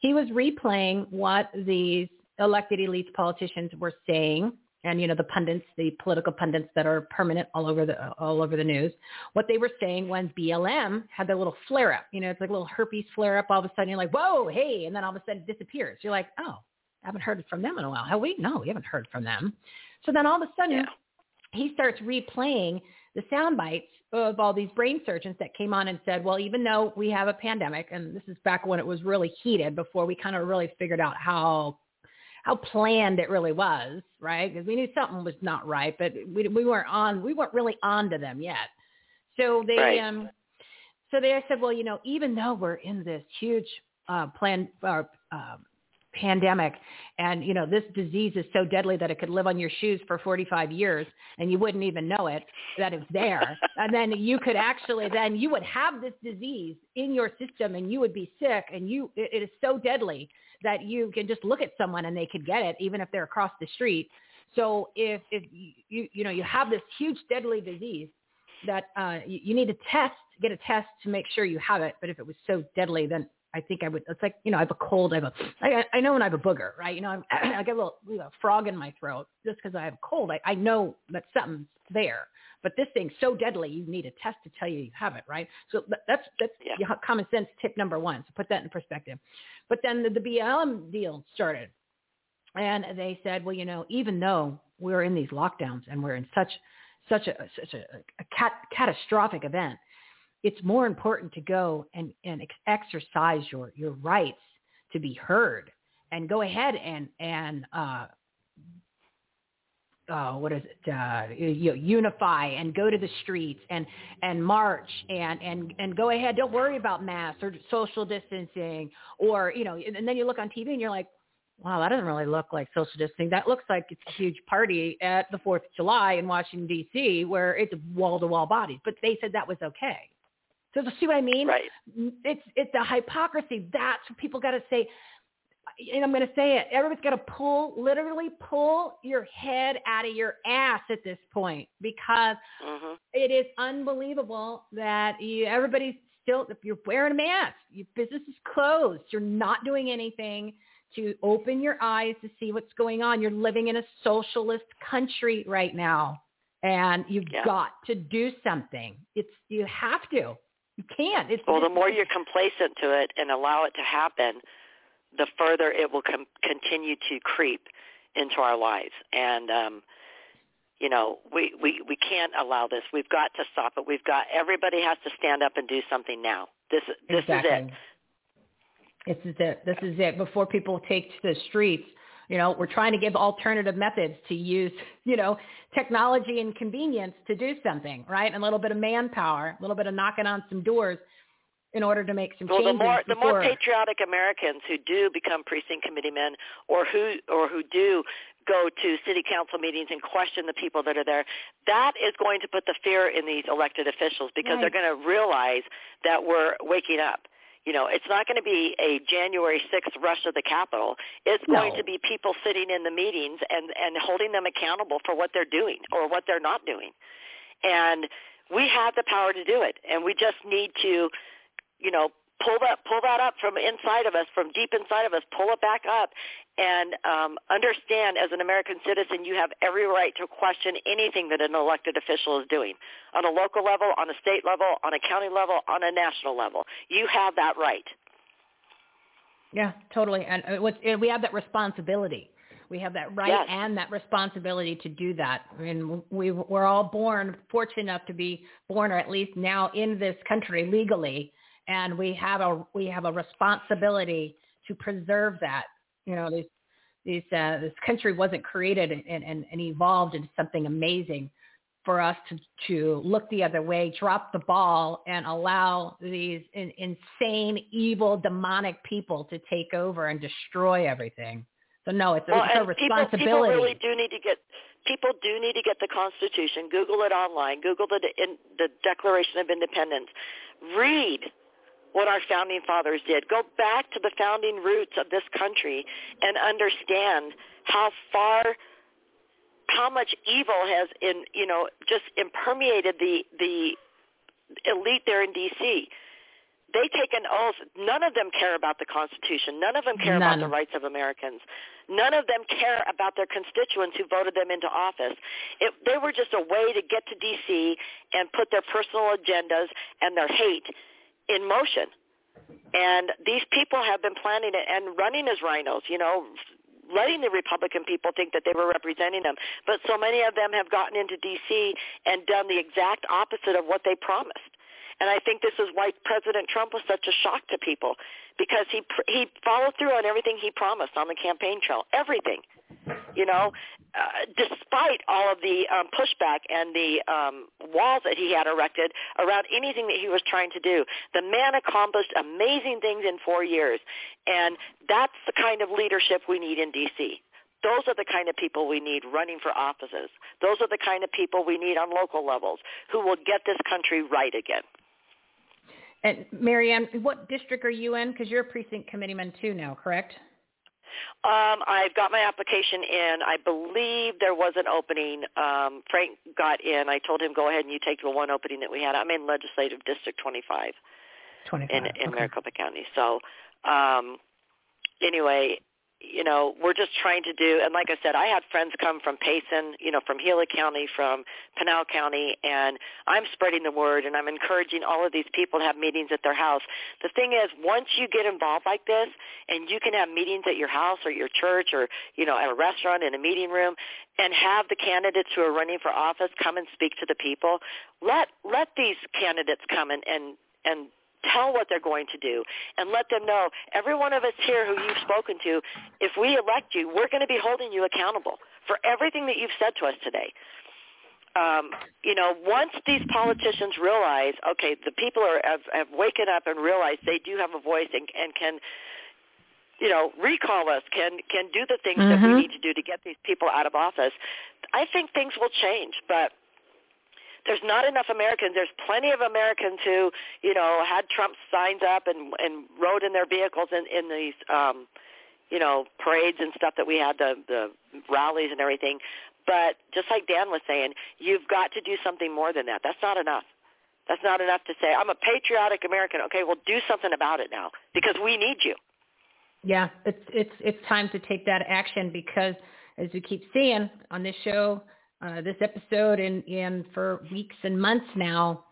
He was replaying what these elected elites politicians were saying and you know the pundits, the political pundits that are permanent all over the all over the news, what they were saying when BLM had their little flare up. You know, it's like a little herpes flare up. All of a sudden, you're like, whoa, hey, and then all of a sudden it disappears. You're like, oh, I haven't heard from them in a while. Have we? No, we haven't heard from them. So then all of a sudden, yeah. he starts replaying the sound bites of all these brain surgeons that came on and said, well, even though we have a pandemic, and this is back when it was really heated before we kind of really figured out how how planned it really was, right? Because we knew something was not right, but we we weren't on we weren't really on to them yet. So they right. um so they said, well, you know, even though we're in this huge uh plan uh, uh pandemic. And you know this disease is so deadly that it could live on your shoes for 45 years and you wouldn't even know it that it's there. And then you could actually then you would have this disease in your system and you would be sick and you it, it is so deadly that you can just look at someone and they could get it even if they're across the street. So if if you you know you have this huge deadly disease that uh you, you need to test get a test to make sure you have it. But if it was so deadly then I think I would. It's like you know, I have a cold. I have a. I, I know when I have a booger, right? You know, I'm, I get a little you know, frog in my throat just because I have a cold. I, I know that something's there, but this thing's so deadly, you need a test to tell you you have it, right? So that's that's yeah. common sense tip number one. So put that in perspective. But then the, the BLM deal started, and they said, well, you know, even though we're in these lockdowns and we're in such such a such a, a cat, catastrophic event it's more important to go and, and exercise your, your rights to be heard and go ahead and, and, uh, uh, what is it, uh, you know, unify and go to the streets and, and march and, and, and go ahead. Don't worry about masks or social distancing or, you know, and then you look on TV and you're like, wow, that doesn't really look like social distancing. That looks like it's a huge party at the 4th of July in Washington, D.C., where it's wall-to-wall bodies. But they said that was okay. So see what I mean? Right. It's it's a hypocrisy. That's what people got to say. And I'm going to say it. Everybody's got to pull, literally pull your head out of your ass at this point because mm-hmm. it is unbelievable that you, everybody's still, if you're wearing a mask, your business is closed. You're not doing anything to open your eyes to see what's going on. You're living in a socialist country right now and you've yeah. got to do something. It's, you have to. You can't. It's, well, the more you're complacent to it and allow it to happen, the further it will com- continue to creep into our lives. And um, you know, we, we we can't allow this. We've got to stop it. We've got everybody has to stand up and do something now. This this exactly. is it. This is it. This is it. Before people take to the streets, you know, we're trying to give alternative methods to use, you know, technology and convenience to do something, right? And a little bit of manpower, a little bit of knocking on some doors in order to make some well, changes. the more before. the more patriotic Americans who do become precinct committee men, or who or who do go to city council meetings and question the people that are there, that is going to put the fear in these elected officials because right. they're going to realize that we're waking up. You know, it's not going to be a January 6th rush of the Capitol. It's no. going to be people sitting in the meetings and, and holding them accountable for what they're doing or what they're not doing. And we have the power to do it. And we just need to, you know, pull that pull that up from inside of us, from deep inside of us, pull it back up, and um, understand as an American citizen, you have every right to question anything that an elected official is doing on a local level, on a state level, on a county level, on a national level. You have that right. Yeah, totally, and uh, we have that responsibility. We have that right yes. and that responsibility to do that. I mean, we we're all born fortunate enough to be born, or at least now in this country legally, and we have a we have a responsibility to preserve that. You know, these these uh, this country wasn't created and, and, and evolved into something amazing for us to to look the other way, drop the ball, and allow these in, insane, evil, demonic people to take over and destroy everything. So no, it's, well, it's a responsibility. People, people really do need to get people do need to get the Constitution. Google it online. Google the in, the Declaration of Independence. Read what our founding fathers did. Go back to the founding roots of this country and understand how far how much evil has in you know just impermeated the the elite there in DC. They take an oath. None of them care about the Constitution. None of them care None. about the rights of Americans. None of them care about their constituents who voted them into office. It, they were just a way to get to D.C. and put their personal agendas and their hate in motion. And these people have been planning it and running as rhinos, you know, letting the Republican people think that they were representing them. But so many of them have gotten into D.C. and done the exact opposite of what they promised. And I think this is why President Trump was such a shock to people because he he followed through on everything he promised on the campaign trail, everything. You know, uh, despite all of the um, pushback and the um, walls that he had erected around anything that he was trying to do, the man accomplished amazing things in four years, and that's the kind of leadership we need in D.C. Those are the kind of people we need running for offices. Those are the kind of people we need on local levels who will get this country right again. And Mary Ann, what district are you in? Because you're a precinct committeeman too now, correct? Um, I've got my application in. I believe there was an opening. Um, Frank got in. I told him go ahead and you take the one opening that we had. I'm in Legislative District 25, 25 in in okay. Maricopa County. So um, anyway, you know, we're just trying to do, and like I said, I had friends come from Payson, you know, from Gila County, from Pinal County, and I'm spreading the word, and I'm encouraging all of these people to have meetings at their house. The thing is, once you get involved like this, and you can have meetings at your house or your church or, you know, at a restaurant in a meeting room, and have the candidates who are running for office come and speak to the people, let let these candidates come and and and tell what they're going to do and let them know every one of us here who you've spoken to if we elect you we're going to be holding you accountable for everything that you've said to us today um, you know once these politicians realize okay the people are have, have waken up and realized they do have a voice and, and can you know recall us can can do the things mm-hmm. that we need to do to get these people out of office i think things will change but there's not enough Americans. There's plenty of Americans who, you know, had Trump signs up and and rode in their vehicles in in these um you know, parades and stuff that we had the the rallies and everything. But just like Dan was saying, you've got to do something more than that. That's not enough. That's not enough to say I'm a patriotic American. Okay, well do something about it now because we need you. Yeah, it's it's it's time to take that action because as we keep seeing on this show, uh, this episode and, and for weeks and months now,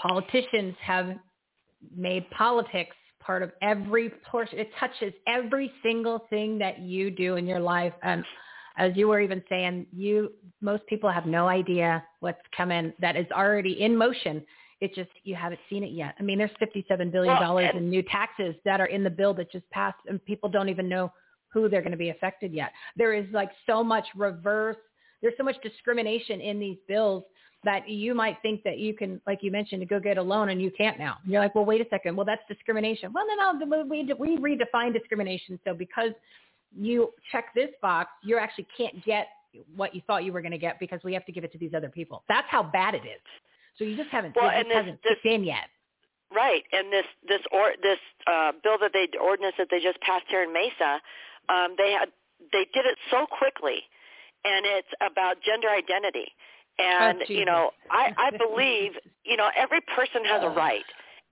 politicians have made politics part of every portion. It touches every single thing that you do in your life. And as you were even saying, you most people have no idea what's coming that is already in motion. It just you haven't seen it yet. I mean, there's 57 billion dollars well, in new taxes that are in the bill that just passed, and people don't even know who they're going to be affected yet. There is like so much reverse there's so much discrimination in these bills that you might think that you can, like you mentioned, to go get a loan and you can't now. And you're like, well, wait a second. Well, that's discrimination. Well, no, no, we, we redefine discrimination. So because you check this box, you actually can't get what you thought you were going to get because we have to give it to these other people. That's how bad it is. So you just haven't, well, and this, hasn't this, kicked in yet. Right, and this this or this uh, bill that they ordinance that they just passed here in Mesa, um, they had they did it so quickly and it's about gender identity. And oh, you know, I, I believe you know every person has a right.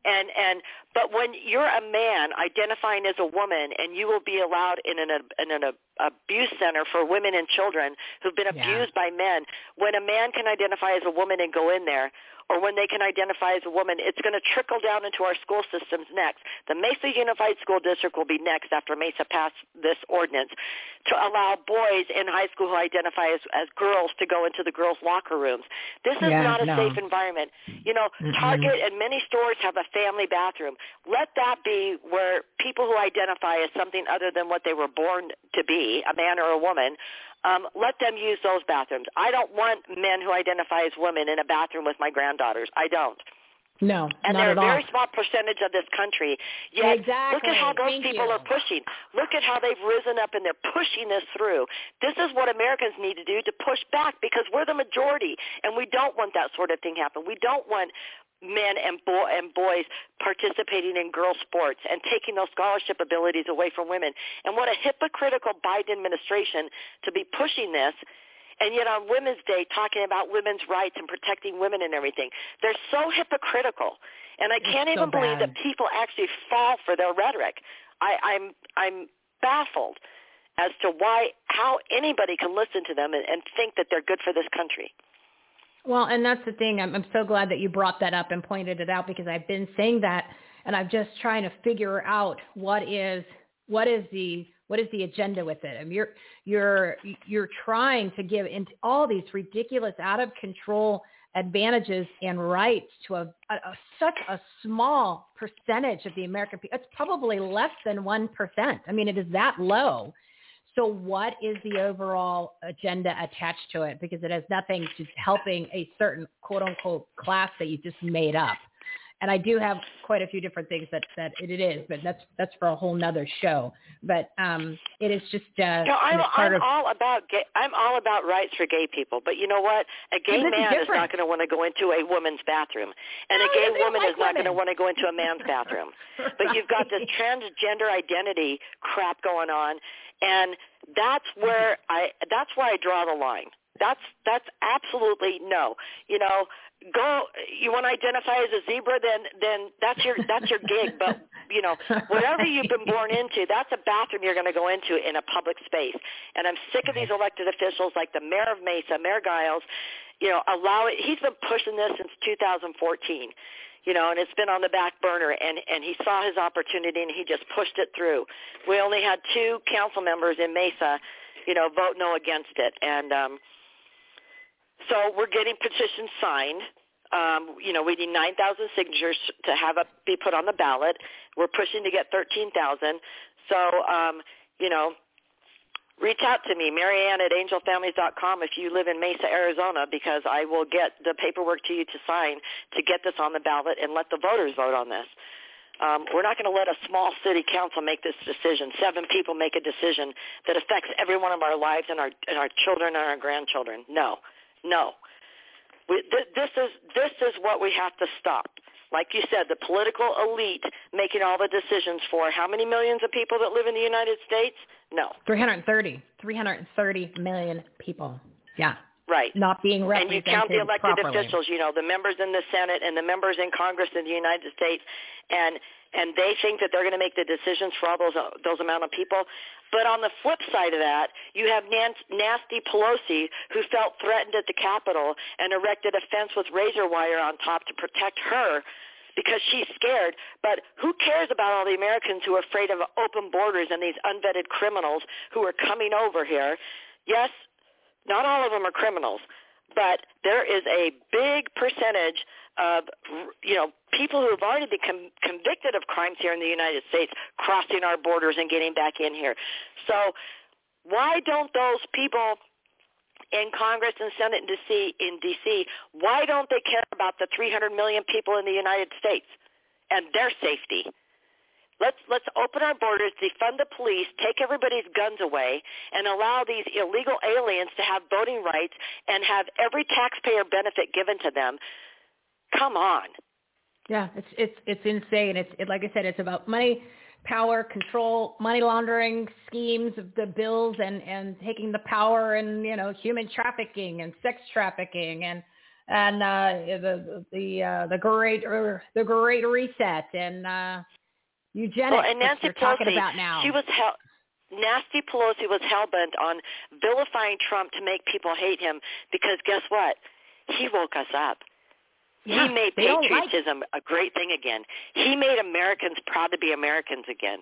And and but when you're a man identifying as a woman, and you will be allowed in an in an abuse center for women and children who've been abused yeah. by men, when a man can identify as a woman and go in there, or when they can identify as a woman, it's going to trickle down into our school systems next. The Mesa Unified School District will be next after Mesa passed this ordinance to allow boys in high school who identify as, as girls to go into the girls' locker rooms. This is yeah, not a no. safe environment. You know, mm Target and many stores have a family bathroom. Let that be where people who identify as something other than what they were born to be, a man or a woman, um, let them use those bathrooms. I don't want men who identify as women in a bathroom with my granddaughters. I don't. No, and they're a very all. small percentage of this country. Yet exactly. look at how those Thank people you. are pushing. Look at how they've risen up and they're pushing this through. This is what Americans need to do to push back because we're the majority and we don't want that sort of thing happen. We don't want men and, bo- and boys participating in girls sports and taking those scholarship abilities away from women. And what a hypocritical Biden administration to be pushing this and yet on Women's Day talking about women's rights and protecting women and everything. They're so hypocritical. And I can't so even believe that people actually fall for their rhetoric. I, I'm I'm baffled as to why how anybody can listen to them and, and think that they're good for this country. Well, and that's the thing. I'm, I'm so glad that you brought that up and pointed it out because I've been saying that, and I'm just trying to figure out what is what is the What is the agenda with it? I mean, you're you're you're trying to give into all these ridiculous, out of control advantages and rights to a, a, a such a small percentage of the American people. It's probably less than one percent. I mean, it is that low. So what is the overall agenda attached to it? Because it has nothing to helping a certain quote unquote class that you just made up and I do have quite a few different things that that it is, but that's that's for a whole nother show. But um, it is just uh, no, I'm, I'm of, all about gay. I'm all about rights for gay people. But you know what? A gay man is, not going to want to go into a woman's bathroom, and no, a gay woman like is not going to want to go into a man's bathroom. right. But you've got this transgender identity crap going on, and that's where I that's where I draw the line. That's that's absolutely no. You know, go you want to identify as a zebra then then that's your that's your gig. But you know whatever you've been born into that's a bathroom you're going to go into in a public space. And i'm sick of these elected officials like the mayor of mesa mayor giles you know allow it he's been pushing this since 2014 you know and it's been on the back burner. And and he saw his opportunity and he just pushed it through. We only had two council members in mesa you know vote no against it. And um so we're getting petitions signed. Um, you know, we need 9,000 signatures to have it be put on the ballot. We're pushing to get 13,000. So, um, you know, reach out to me, Marianne at angelfamilies.com if you live in Mesa, Arizona, because I will get the paperwork to you to sign to get this on the ballot and let the voters vote on this. Um, we're not going to let a small city council make this decision. Seven people make a decision that affects every one of our lives and our and our children and our grandchildren. No, no. We, th- this is this is what we have to stop. Like you said, the political elite making all the decisions for how many millions of people that live in the United States? No. 330. 330 million people. Yeah. Right. Not being represented And you count the elected properly. officials, you know, the members in the Senate and the members in Congress in the United States, and and they think that they're going to make the decisions for all those those amount of people. But on the flip side of that, you have nasty Pelosi who felt threatened at the Capitol and erected a fence with razor wire on top to protect her because she's scared. But who cares about all the Americans who are afraid of open borders and these unvetted criminals who are coming over here? Yes, not all of them are criminals, but there is a big percentage of you know people who have already been convicted of crimes here in the United States crossing our borders and getting back in here. So why don't those people in Congress and Senate in DC, in DC, why don't they care about the 300 million people in the United States and their safety? Let's let's open our borders, defund the police, take everybody's guns away, and allow these illegal aliens to have voting rights and have every taxpayer benefit given to them. Come on. Yeah, it's it's it's insane. It's it, like I said, it's about money, power, control, money laundering schemes of the bills, and and taking the power and you know human trafficking and sex trafficking and and uh, the the uh, the great or the great reset and uh, eugenics. Well, and Nancy Pelosi, talking about now. she was hell. Nasty Pelosi was hell bent on vilifying Trump to make people hate him because guess what? He woke us up. Yeah, he made patriotism like- a great thing again. He made Americans proud to be Americans again.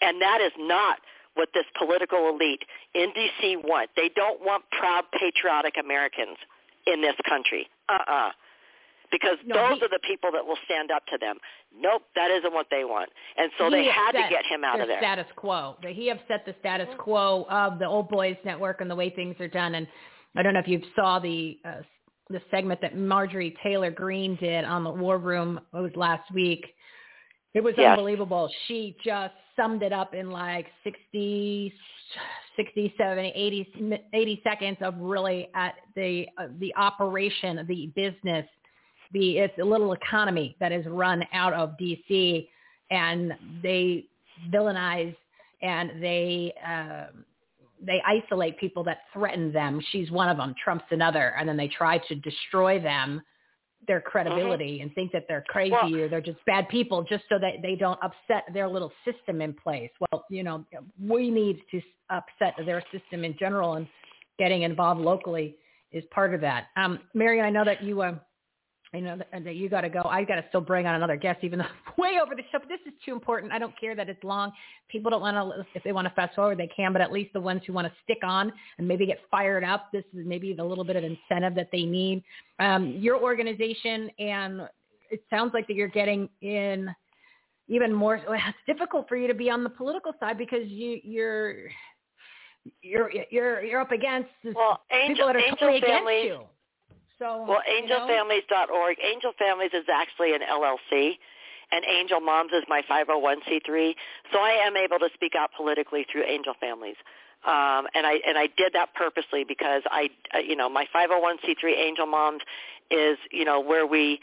And that is not what this political elite in D.C. want. They don't want proud, patriotic Americans in this country. Uh-uh. Because No, those he- are the people that will stand up to them. Nope, that isn't what they want. And so they had to get him out of there. Status quo. He upset the status quo of the old boys network and the way things are done. And I don't know if you saw the uh, the segment that Marjorie Taylor Greene did on the War Room. It was last week. It was Yes. unbelievable. She just summed it up in like 60, 60 70, 80, 80 seconds of really at the uh, the operation, of the business, the it's a little economy that is run out of DC, and they villainize and they um, they isolate people that threaten them. She's one of them. Trump's another, and then they try to destroy them, their credibility, and think that they're crazy Well- or they're just bad people, just so that they don't upset their little system in place. Well, you know, we need to upset their system in general, and getting involved locally is part of that. Um, Mary Ann, I know that you uh, I know that, that you got to go. I got to still bring on another guest, even though way over the show. But this is too important. I don't care that it's long. People don't want to, if they want to fast forward, they can. But at least the ones who want to stick on and maybe get fired up, this is maybe the little bit of incentive that they need. Um, your organization, and it sounds like that you're getting in even more. It's difficult for you to be on the political side because you, you're you're you're you're up against well, angel, people that are totally against you. So well, angelfamilies.org. Angel Families is actually an LLC, and Angel Moms is my 501c3. So I am able to speak out politically through Angel Families. Um, and I and I did that purposely because I, uh, you know, my 501c3 Angel Moms is, you know, where we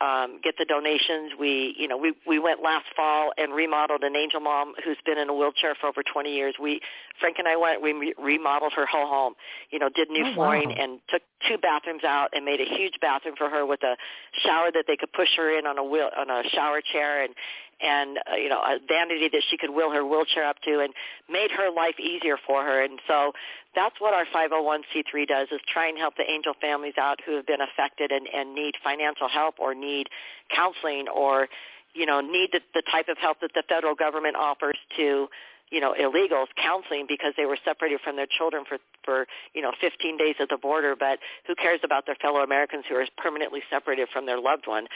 um, get the donations. We, you know, we we went last fall and remodeled an angel mom who's been in a wheelchair for over 20 years. We, Frank and I went, we re- remodeled her whole home. You know, did new Oh, flooring wow. and took two bathrooms out and made a huge bathroom for her with a shower that they could push her in on a wheel on a shower chair and and uh, you know a vanity that she could wheel her wheelchair up to and made her life easier for her. And so that's what our 501c3 does is try and help the angel families out who have been affected and, and need financial help or need counseling or you know need the, the type of help that the federal government offers to you know illegals counseling because they were separated from their children for for you know 15 days at the border but who cares about their fellow Americans who are permanently separated from their loved one?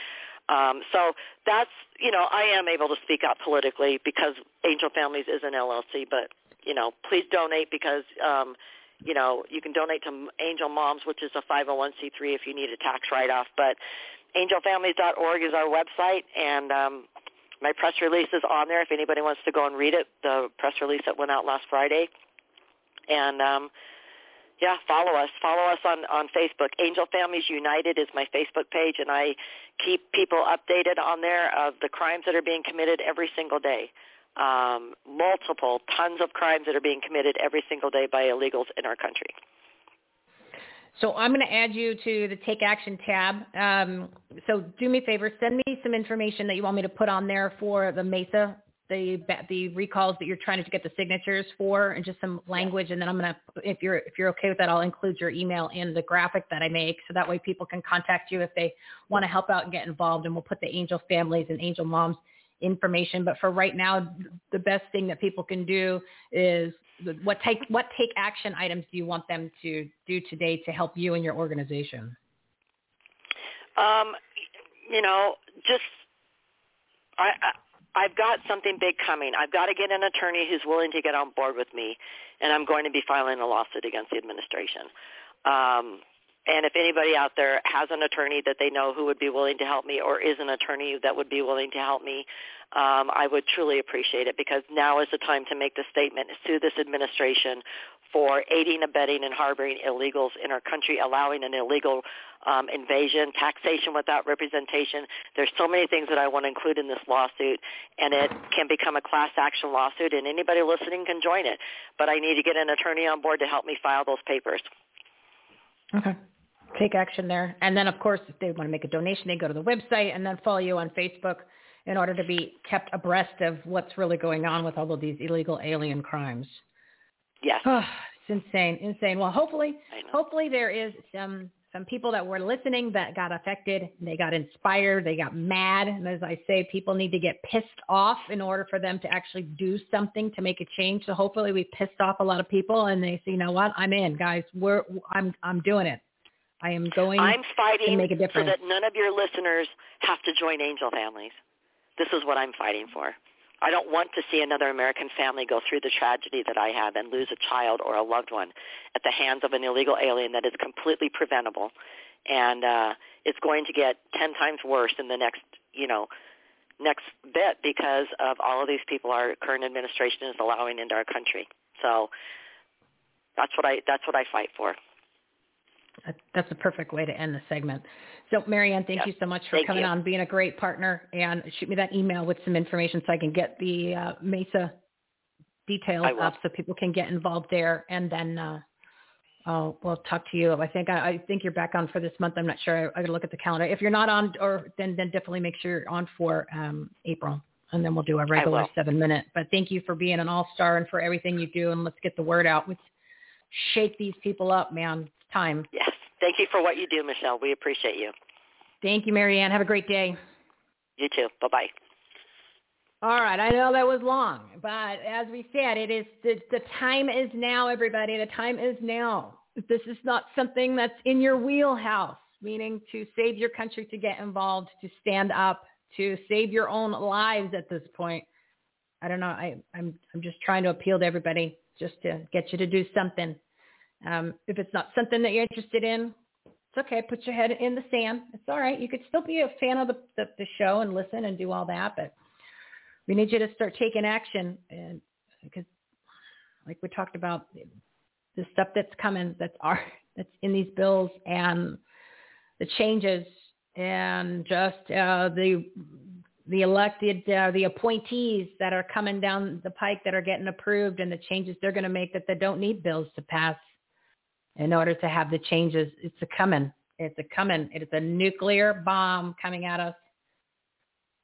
Um, so that's you know I am able to speak out politically because Angel Families is an LLC but you know please donate because um, you know you can donate to Angel Moms which is a 501c3 if you need a tax write off but angelfamilies.org is our website and um, my press release is on there if anybody wants to go and read it. The press release that went out last Friday. And um, yeah, follow us. Follow us on, on Facebook. Angel Families United is my Facebook page, and I keep people updated on there of the crimes that are being committed every single day. Um, multiple, tons of crimes that are being committed every single day by illegals in our country. So I'm going to add you to the Take Action tab. Um, so do me a favor, send me some information that you want me to put on there for the Mesa, the the recalls that you're trying to get the signatures for, and just some language. And then I'm going to, if you're if you're okay with that, I'll include your email in the graphic that I make, so that way people can contact you if they want to help out and get involved. And we'll put the Angel families and Angel moms information. But for right now, the best thing that people can do is what take what take action items do you want them to do today to help you and your organization? Um, you know, just I, I I've got something big coming. I've got to get an attorney who's willing to get on board with me, and I'm going to be filing a lawsuit against the administration. Um, and if anybody out there has an attorney that they know who would be willing to help me or is an attorney that would be willing to help me, um, I would truly appreciate it because now is the time to make the statement, sue this administration for aiding, abetting, and harboring illegals in our country, allowing an illegal um, invasion, taxation without representation. There's so many things that I want to include in this lawsuit, and it can become a class action lawsuit, and anybody listening can join it. But I need to get an attorney on board to help me file those papers. Okay. Take action there. And then, of course, if they want to make a donation, they go to the website and then follow you on Facebook in order to be kept abreast of what's really going on with all of these illegal alien crimes. Yes. Oh, it's insane, insane. Well, hopefully, hopefully there is some some people that were listening that got affected. They got inspired. They got mad. And as I say, people need to get pissed off in order for them to actually do something to make a change. So hopefully, we pissed off a lot of people, and they say, you know what, I'm in, guys. We're I'm I'm doing it. I am going I'm fighting to make a difference. so that none of your listeners have to join angel families. This is what I'm fighting for. I don't want to see another American family go through the tragedy that I have and lose a child or a loved one at the hands of an illegal alien that is completely preventable. And uh, it's going to get 10 times worse in the next, you know, next bit because of all of these people our current administration is allowing into our country. So that's what I that's what I fight for. That's a perfect way to end the segment. So, Mary Ann, thank Yep. you so much for Thank coming you. on, being a great partner, and shoot me that email with some information so I can get the uh, Mesa details up so people can get involved there, and then uh, uh, we'll talk to you. I think I, I think you're back on for this month. I'm not sure. I, I got to look at the calendar. If you're not on, or then then definitely make sure you're on for um, April, and then we'll do a regular seven minute. But thank you for being an all star and for everything you do, and let's get the word out. Let's shake these people up, man. It's time. Yes. Thank you for what you do, Michelle. We appreciate you. Thank you, Mary Ann. Have a great day. You too. Bye-bye. All right, I know that was long, but as we said, it is the, the time is now, everybody. The time is now. This is not something that's in your wheelhouse, meaning to save your country, to get involved, to stand up, to save your own lives at this point. I don't know. I, I'm I'm just trying to appeal to everybody just to get you to do something. Um, if it's not something that you're interested in, it's okay. Put your head in the sand. It's all right. You could still be a fan of the, the, the show and listen and do all that, but we need you to start taking action and because like we talked about the stuff that's coming that's our that's in these bills and the changes and just uh, the the elected uh, the appointees that are coming down the pike that are getting approved and the changes they're going to make that they don't need bills to pass in order to have the changes. It's a coming it's a coming it's a nuclear bomb coming at us.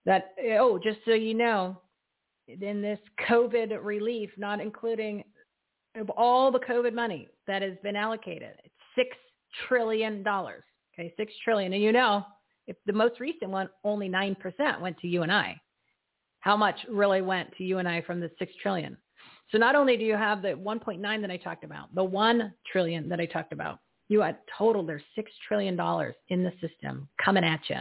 That oh just so you know in this covid relief not including of all the covid money that has been allocated it's six trillion dollars. Okay six trillion. And you know if the most recent one only nine percent went to you and i. How much really went to you and i from the six trillion so not only do you have the 1.9 that i talked about the 1 trillion that i talked about you had total there's six trillion dollars in the system coming at you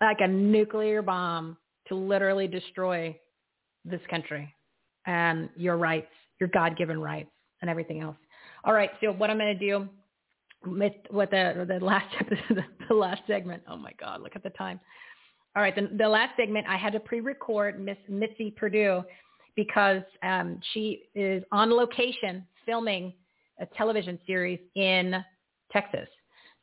like a nuclear bomb to literally destroy this country and your rights, your God-given rights and everything else. All right. So what I'm going to do with, with the, the last episode, the last segment. Oh my God, look at the time. All right. The, the last segment I had to pre-record Miss Mitzi Perdue because um, she is on location filming a television series in Texas.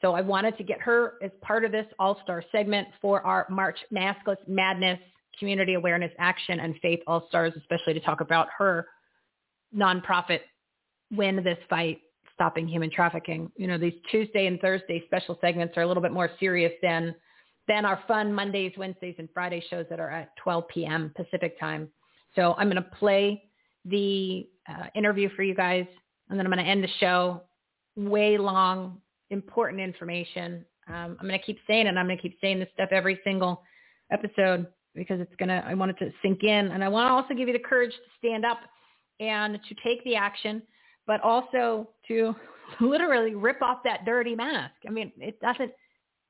So I wanted to get her as part of this all-star segment for our March Maskless Madness Community Awareness Action and Faith All-Stars, especially to talk about her nonprofit win this fight stopping human trafficking. You know, these Tuesday and Thursday special segments are a little bit more serious than than our fun Mondays, Wednesdays, and Friday shows that are at 12 p.m. Pacific time. So I'm going to play the uh, interview for you guys, and then I'm going to end the show. Way long, important information. Um, I'm going to keep saying it. I'm going to keep saying this stuff every single episode because it's going to, I want it to sink in. And I want to also give you the courage to stand up and to take the action, but also to literally rip off that dirty mask. I mean, it doesn't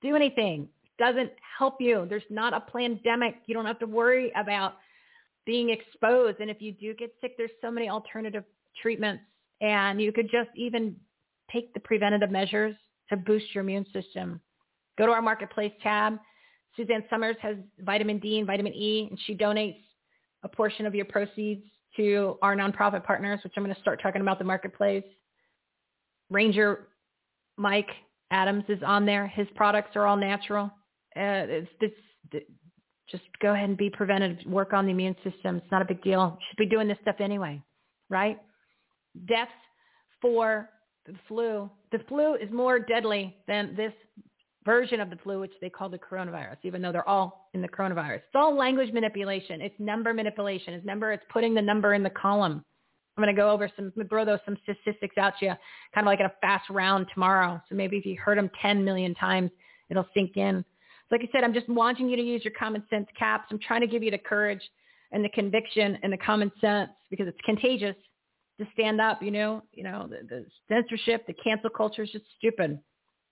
do anything. It doesn't help you. There's not a pandemic. You don't have to worry about being exposed. And if you do get sick, there's so many alternative treatments and you could just even take the preventative measures to boost your immune system. Go to our marketplace tab. Suzanne Somers has vitamin D and vitamin E, and she donates a portion of your proceeds to our nonprofit partners, which I'm going to start talking about the marketplace. Ranger Mike Adams is on there. His products are all natural. Uh, it's, it's, just go ahead and be preventive. Work on the immune system. It's not a big deal. Should be doing this stuff anyway, right? Deaths for the flu. The flu is more deadly than this version of the flu, which they call the coronavirus, even though they're all in the coronavirus. It's all language manipulation. It's number manipulation. It's number. It's putting the number in the column. I'm going to go over some, throw those some statistics out to you, kind of like in a fast round tomorrow. So maybe if you heard them 10 million times, it'll sink in. Like I said, I'm just wanting you to use your common sense caps. I'm trying to give you the courage and the conviction and the common sense because it's contagious to stand up, you know, you know, the, the censorship, the cancel culture is just stupid.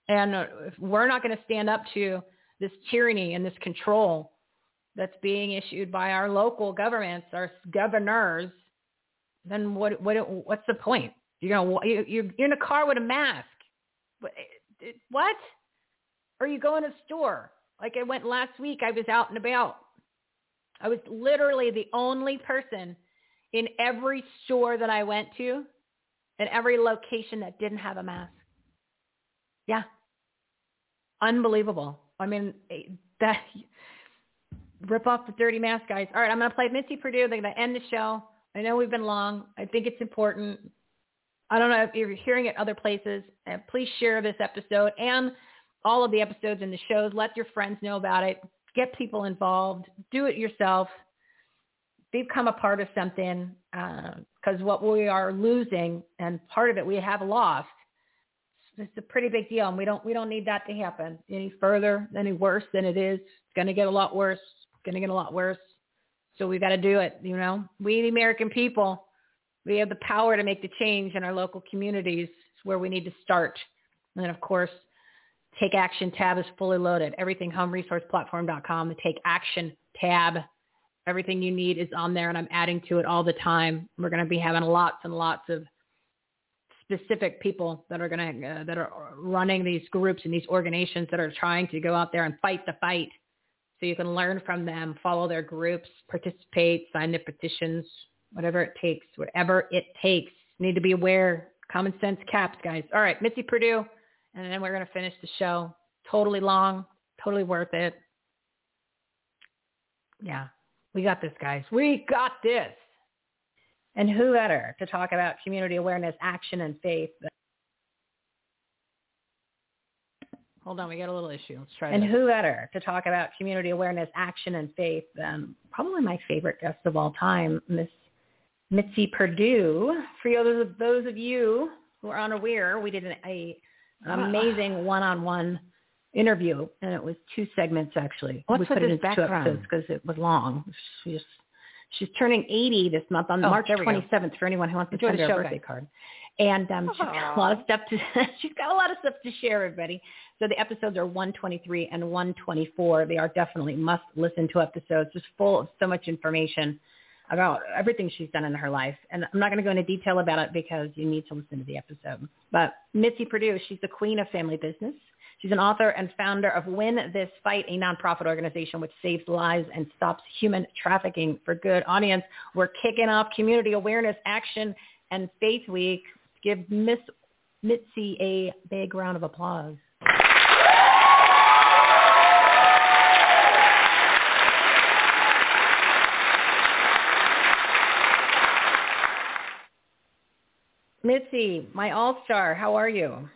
And uh, if we're not going to stand up to this tyranny and this control that's being issued by our local governments, our governors, then what, what, what's the point? You're going to, you, you're in a car with a mask. What? Or you go in a store. Like I went last week, I was out and about. I was literally the only person in every store that I went to and every location that didn't have a mask. Yeah. Unbelievable. I mean, that rip off the dirty mask, guys. All right, I'm going to play Mitzi Perdue. They're going to end the show. I know we've been long. I think it's important. I don't know if you're hearing it other places. Uh, please share this episode and all of the episodes and the shows. Let your friends know about it. Get people involved. Do it yourself become a part of something because uh, what we are losing and part of it we have lost It's a pretty big deal, and we don't we don't need that to happen any further, any worse than it is. It's going to get a lot worse. It's going to get a lot worse. So we've got to do it. You know, we the American people, we have the power to make the change in our local communities. It's where we need to start. And of course, Take Action tab is fully loaded. Everything homeresourceplatform.com. The Take Action tab. Everything you need is on there, and I'm adding to it all the time. We're going to be having lots and lots of specific people that are going to uh, that are running these groups and these organizations that are trying to go out there and fight the fight. So you can learn from them, follow their groups, participate, sign their petitions, whatever it takes, whatever it takes. Need to be aware. Common sense caps, guys. All right, Mitzi Perdue, and then we're going to finish the show. Totally long, totally worth it. Yeah, we got this, guys. We got this. And who better to talk about community awareness, action, and faith? Hold on, we got a little issue. Let's try. And this. who better to talk about community awareness, action, and faith than probably my favorite guest of all time, Miss Mitzi Perdue. For those of those of you who are unaware, we did an, a, an ah. amazing one-on-one interview, and it was two segments actually. What's we put it in background? because it was long. She's She's turning 80 this month on oh, March 27th for anyone who wants to Enjoy send her a birthday card. And um, she's got a lot of stuff to she's got a lot of stuff to share, everybody. So the episodes are 123 and 124. They are definitely must listen to episodes, just full of so much information about everything she's done in her life. And I'm not going to go into detail about it because you need to listen to the episode. But Mitzi Perdue, she's the queen of family business. She's an author and founder of Win This Fight, a nonprofit organization which saves lives and stops human trafficking for good. Audience, we're kicking off Community Awareness Action and Faith Week. Give Miss Mitzi a big round of applause. Mitzi, my all-star, how are you?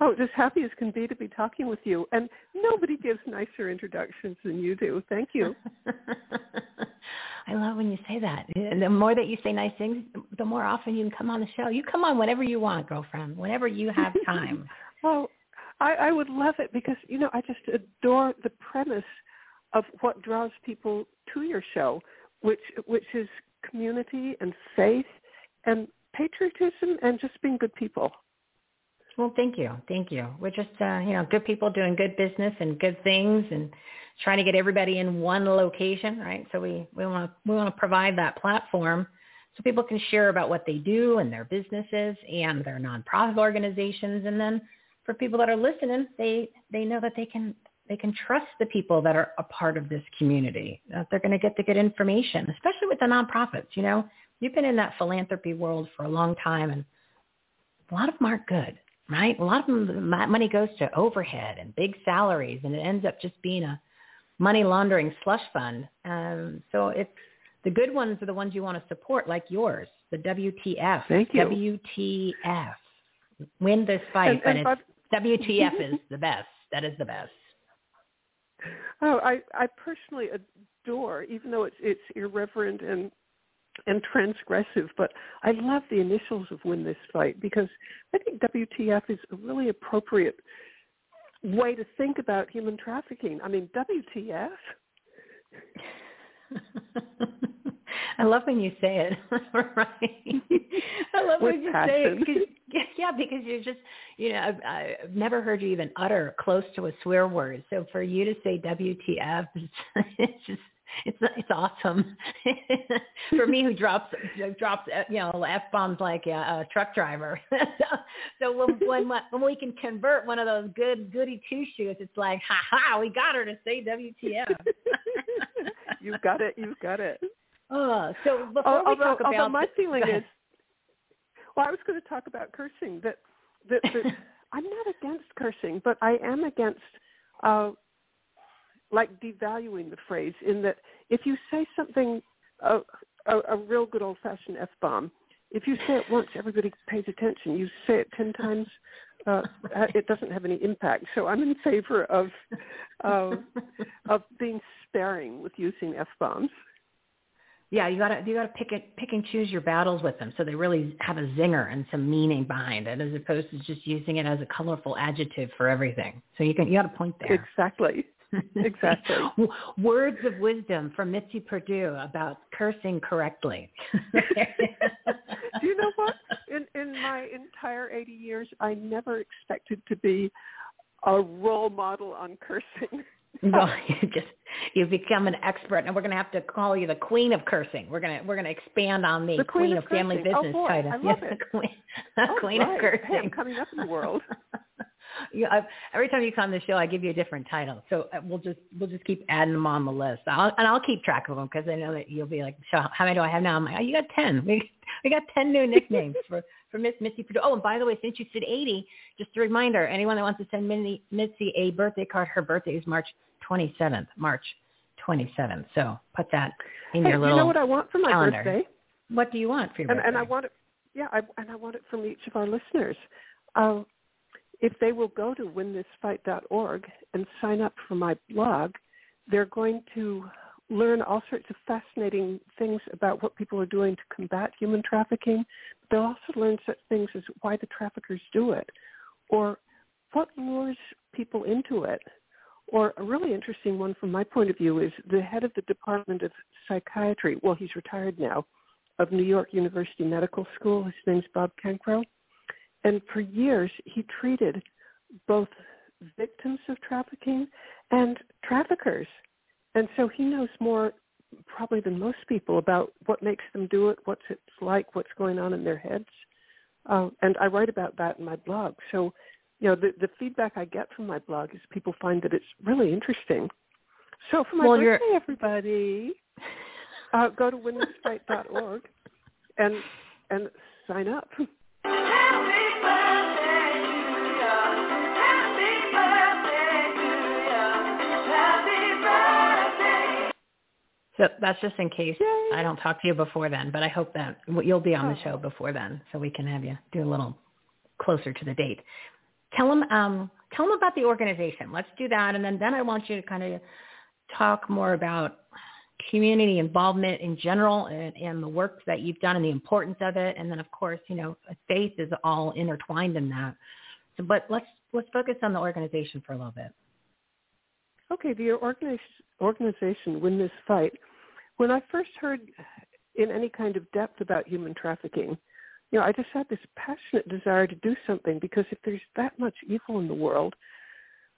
Oh, just happy as can be to be talking with you. And nobody gives nicer introductions than you do. Thank you. I love when you say that. The more that you say nice things, the more often you can come on the show. You come on whenever you want, girlfriend, whenever you have time. well, I, I would love it because, you know, I just adore the premise of what draws people to your show, which which is community and faith and patriotism and just being good people. Well, thank you. Thank you. We're just, uh, you know, good people doing good business and good things and trying to get everybody in one location, right? So we, we want to, we want to provide that platform so people can share about what they do and their businesses and their nonprofit organizations. And then for people that are listening, they, they know that they can, they can trust the people that are a part of this community, that they're going to get the good information, especially with the nonprofits. You know, you've been in that philanthropy world for a long time and a lot of them aren't good right? A lot of them, money goes to overhead and big salaries, and it ends up just being a money laundering slush fund. Um, so it's the good ones are the ones you want to support, like yours, the WTF. Thank you. WTF. Win this fight, and, but and it's WTF is the best. That is the best. Oh, I I personally adore, even though it's it's irreverent and and transgressive, but I love the initials of Win This Fight because I think WTF is a really appropriate way to think about human trafficking. I mean, WTF? I love when you say it, right? I love With when you passion. say it. Cause, yeah, because you're just, you know, I've, I've never heard you even utter close to a swear word. So for you to say WTF, it's, it's just it's it's awesome for me who drops drops uh, you know f bombs like a, a truck driver. so so when, when when we can convert one of those good goody two shoes, it's like ha ha, we got her to say WTF. you've got it. You've got it. Oh, so before although, we talk about my feeling is, well, I was going to talk about cursing. That that, that I'm not against cursing, but I am against uh, like devaluing the phrase in that if you say something, a, a, a real good old-fashioned F-bomb, if you say it once, everybody pays attention. You say it ten times, uh, it doesn't have any impact. So I'm in favor of uh, of being sparing with using f bombs. Yeah, you gotta you gotta pick it pick and choose your battles with them so they really have a zinger and some meaning behind it, as opposed to just using it as a colorful adjective for everything. So you can you got a point there. Exactly. Exactly. Words of wisdom from Mitzi Perdue about cursing correctly. Do you know what? In in my entire 80 years, I never expected to be a role model on cursing. well, you just you've become an expert, and we're going to have to call you the queen of cursing. We're gonna we're gonna expand on the, the queen, queen of, of, family oh, business oh, boy, title. I love yes, it. the queen, oh, queen right. of cursing. Hey, coming up in the world. You, I, every time you come on the show, I give you a different title. So uh, we'll just we'll just keep adding them on the list. I'll, and I'll keep track of them because I know that you'll be like, so how many do I have now? I'm like, oh, you got ten. We we got ten new nicknames for for Miss Mitzi Perdue. Oh, and by the way, since you said 80, just a reminder: anyone that wants to send Minnie, Mitzi a birthday card, her birthday is March 27th. March 27th. So put that in hey, your little. You know what I want for my calendar. birthday? What do you want for your and, birthday? and I want it. Yeah, I, and I want it from each of our listeners. Uh, if they will go to winthisfight.org and sign up for my blog, they're going to learn all sorts of fascinating things about what people are doing to combat human trafficking. They'll also learn such things as why the traffickers do it, or what lures people into it. Or a really interesting one from my point of view is the head of the Department of Psychiatry, well, he's retired now, of New York University Medical School. His name's Bob Cancro. And for years, he treated both victims of trafficking and traffickers. And so he knows more probably than most people about what makes them do it, what's it's like, what's going on in their heads. Uh, and I write about that in my blog. So, you know, the, the feedback I get from my blog is people find that it's really interesting. So for my Well, birthday, you're- everybody, uh, go to winthisfight.org and and sign up. So that's just in case Yay. I don't talk to you before then, but I hope that you'll be on the Oh. show before then, so we can have you do a little closer to the date. Tell them, um, tell them about the organization. Let's do that, and then then I want you to kind of talk more about community involvement in general and, and the work that you've done and the importance of it, and then of course, you know, faith is all intertwined in that. So, but let's let's focus on the organization for a little bit. Okay, the organization, organization Win This Fight. When I first heard in any kind of depth about human trafficking, you know, I just had this passionate desire to do something because if there's that much evil in the world,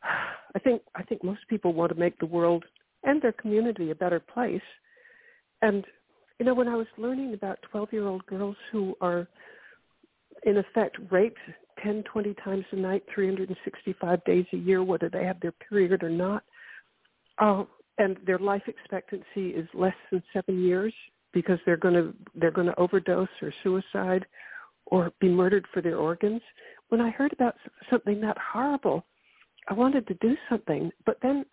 I think I think most people want to make the world and their community a better place. And you know, when I was learning about 12-year-old girls who are in effect raped 10, 20 times a night, 365 days a year, whether they have their period or not, Oh, and their life expectancy is less than seven years because they're going to they're going to overdose or suicide or be murdered for their organs. When I heard about something that horrible, I wanted to do something. But then,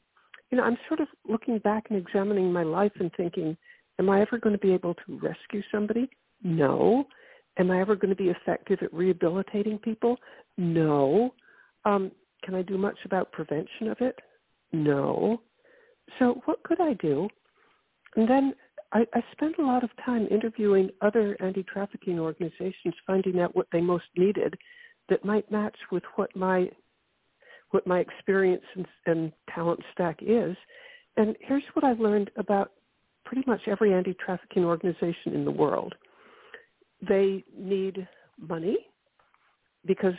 you know, I'm sort of looking back and examining my life and thinking, am I ever going to be able to rescue somebody? No. Am I ever going to be effective at rehabilitating people? No. Um, can I do much about prevention of it? No. So what could I do? And then I, I spent a lot of time interviewing other anti-trafficking organizations, finding out what they most needed that might match with what my what my experience and, and talent stack is. And here's what I've learned about pretty much every anti-trafficking organization in the world. They need money because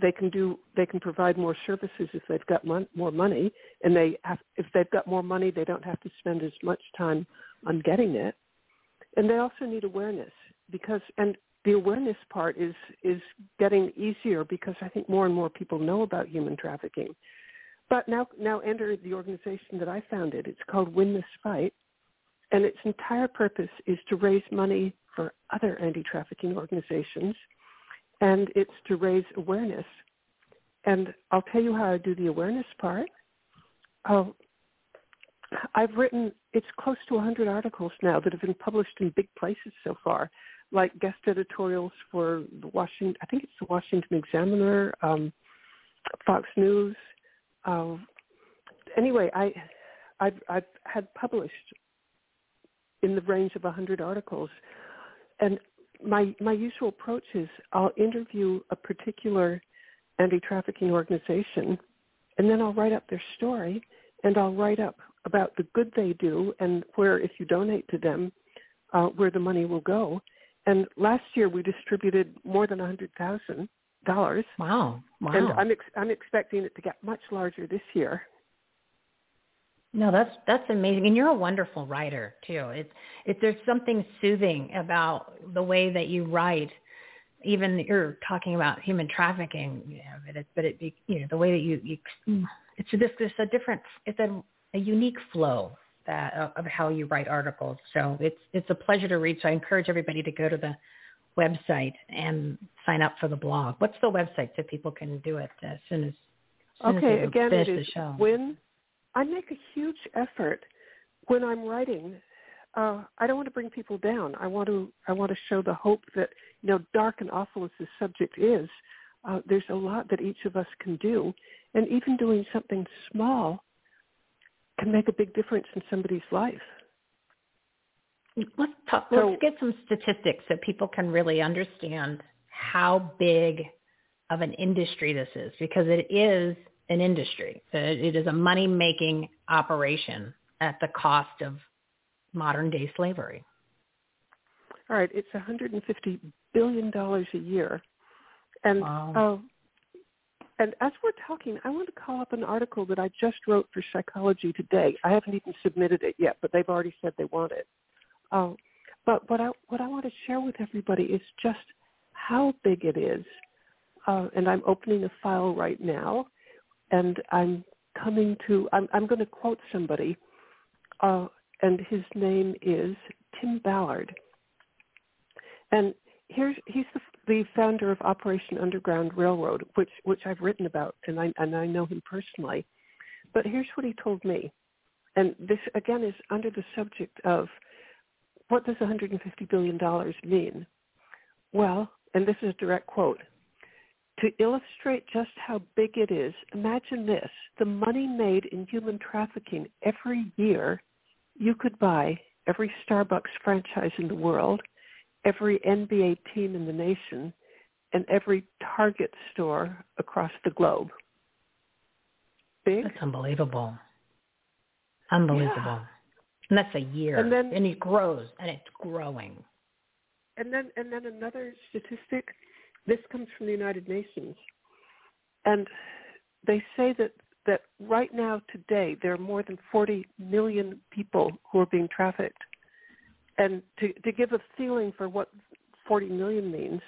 they can do they can provide more services if they've got mon- more money and they have if they've got more money they don't have to spend as much time on getting it. And they also need awareness because and the awareness part is is getting easier because I think more and more people know about human trafficking. But now now enter the organization that I founded it's called Win This Fight and its entire purpose is to raise money for other anti-trafficking organizations and it's to raise awareness. And I'll tell you how I do the awareness part. Uh, I've written, it's close to 100 articles now that have been published in big places so far, like guest editorials for the Washington, I think it's the Washington Examiner, um, Fox News. Uh, anyway, I, I've, I've had published in the range of 100 articles. And my my usual approach is I'll interview a particular anti-trafficking organization, and then I'll write up their story, and I'll write up about the good they do and where, if you donate to them, uh, where the money will go. And last year we distributed more than a hundred thousand dollars. Wow! Wow! And I'm ex- I'm expecting it to get much larger this year. No, that's that's amazing, and you're a wonderful writer too. It's it there's something soothing about the way that you write. Even you're talking about human trafficking, you know, but it, but it, be you know, the way that you, you it's this this a different, it's a, a unique flow that uh, of how you write articles. So it's it's a pleasure to read. So I encourage everybody to go to the website and sign up for the blog. What's the website so people can do it as soon as, as soon okay, as again, it is show? I make a huge effort when I'm writing. Uh, I don't want to bring people down. I want to I want to show the hope that you know, dark and awful as this subject is, uh, there's a lot that each of us can do, and even doing something small can make a big difference in somebody's life. Let's talk. So- let's get some statistics so people can really understand how big of an industry this is, because it is an industry. It it is a money-making operation at the cost of modern-day slavery. All right, it's 150 billion dollars a year, and Wow. uh, and as we're talking, I want to call up an article that I just wrote for Psychology Today. I haven't even submitted it yet, but they've already said they want it. Uh, but what I what I want to share with everybody is just how big it is, uh, and I'm opening a file right now, and I'm coming to I'm I'm going to quote somebody, uh, and his name is Tim Ballard. And here's he's the, the founder of Operation Underground Railroad, which which I've written about, and I and I know him personally. But here's what he told me, and this again is under the subject of what does 150 billion dollars mean? Well, and this is a direct quote. To illustrate just how big it is, imagine this. The money made in human trafficking every year, you could buy every Starbucks franchise in the world, every NBA team in the nation, and every Target store across the globe. Big? That's unbelievable. Unbelievable. And that's a year. And then- it grows and it's growing. And then and then another statistic, this comes from the United Nations. And they say that that right now today there are more than 40 million people who are being trafficked. And to to give a feeling for what 40 million means,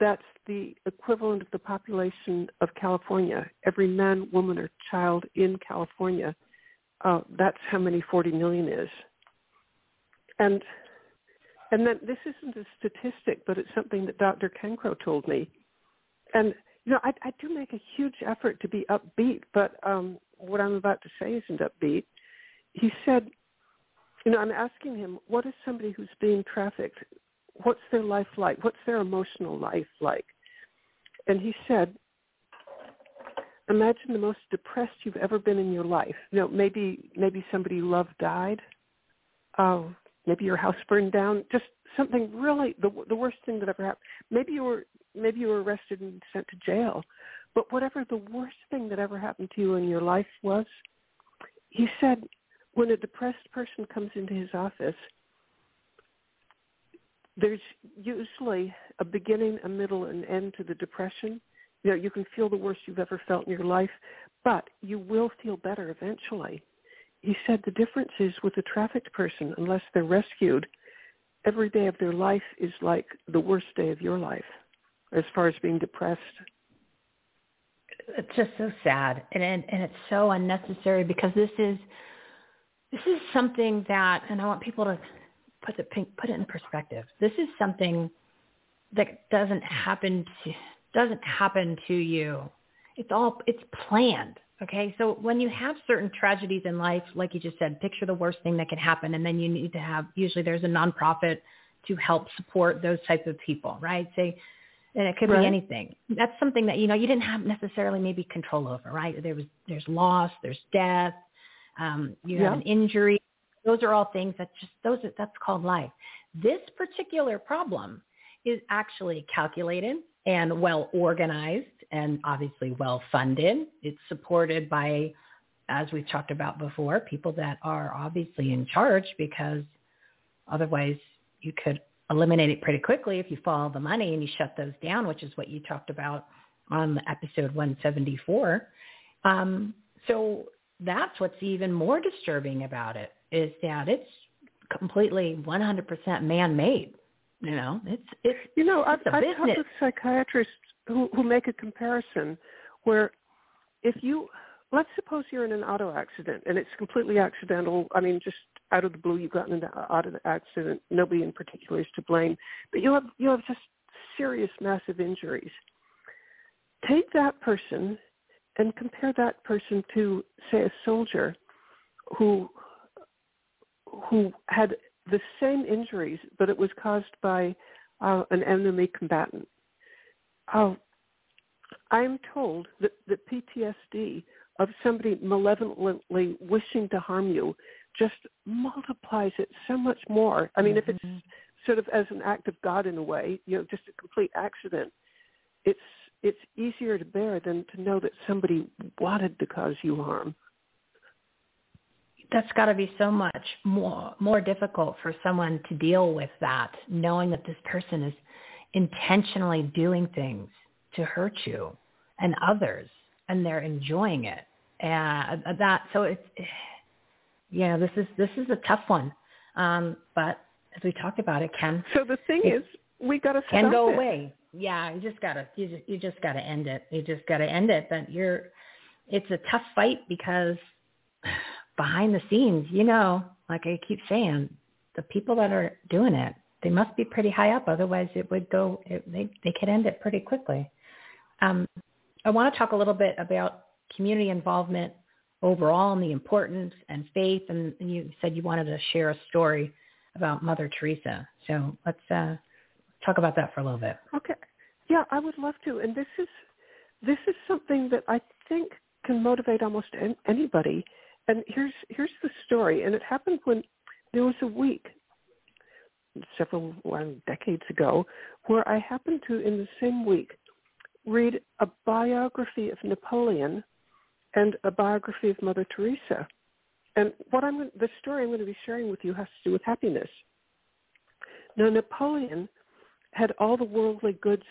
that's the equivalent of the population of California. Every man, woman, or child in California, uh, that's how many 40 million is. And and then this isn't a statistic, but it's something that Dr. Cancro told me. And you know, I, I do make a huge effort to be upbeat, but um, what I'm about to say isn't upbeat. He said, you know, I'm asking him, what is somebody who's being trafficked? What's their life like? What's their emotional life like? And he said, imagine the most depressed you've ever been in your life. You know, maybe maybe somebody you love died. Uh, maybe your house burned down. Just something really the the worst thing that ever happened. Maybe you were maybe you were arrested and sent to jail. But whatever the worst thing that ever happened to you in your life was, he said, when a depressed person comes into his office, there's usually a beginning, a middle, and end to the depression. You know, you can feel the worst you've ever felt in your life, but you will feel better eventually. He said the difference is with a trafficked person, unless they're rescued, every day of their life is like the worst day of your life as far as being depressed. It's just so sad, and and, and it's so unnecessary because this is this is something that, and I want people to put it put it in perspective. This is something that doesn't happen to doesn't happen to you. It's all it's planned. Okay, so when you have certain tragedies in life, like you just said, picture the worst thing that can happen, and then you need to have. Usually, there's a nonprofit to help support those types of people, right? Say, and it could Right. be anything. That's something that you know you didn't have necessarily maybe control over, right? There was there's loss, there's death, um, you have Yeah. an injury, those are all things that just those are, that's called life. This particular problem is actually calculated and well organized and obviously well funded. It's supported by, as we've talked about before, people that are obviously in charge because otherwise you could eliminate it pretty quickly if you follow the money and you shut those down, which is what you talked about on episode 174. Um, so that's what's even more disturbing about it is that it's completely 100% man-made. You know, it's it's you know I've, I've business. talked with psychiatrists who who make a comparison where if you let's suppose you're in an auto accident and it's completely accidental. I mean, just out of the blue, you've gotten into an auto accident. Nobody in particular is to blame, but you have you have just serious, massive injuries. Take that person and compare that person to, say, a soldier who who had the same injuries, but it was caused by uh, an enemy combatant. Uh, I'm told that the PTSD of somebody malevolently wishing to harm you just multiplies it so much more. I mean, mm-hmm. if it's mm-hmm. sort of as an act of God in a way, you know, just a complete accident, it's it's easier to bear than to know that somebody wanted to cause you harm. That's got to be so much more more difficult for someone to deal with that, knowing that this person is intentionally doing things to hurt you and others, and they're enjoying it. And that so it's yeah, this is this is a tough one, um, but as we talked about, it can. So the thing it is, we got to can go it. away yeah, you just gotta you just you just gotta end it. You just gotta end it. But you're it's a tough fight because behind the scenes, you know, like I keep saying, the people that are doing it, they must be pretty high up. Otherwise, it would go. It, they they could end it pretty quickly. Um, I want to talk a little bit about community involvement overall and the importance and faith. And, you said you wanted to share a story about Mother Teresa. So let's uh, talk about that for a little bit. Okay. Yeah, I would love to. And this is this is something that I think can motivate almost anybody. And here's here's the story. And it happened when there was a week several decades ago where I happened to, in the same week, read a biography of Napoleon and a biography of Mother Teresa. And what I'm the story I'm going to be sharing with you has to do with happiness. Now, Napoleon had all the worldly goods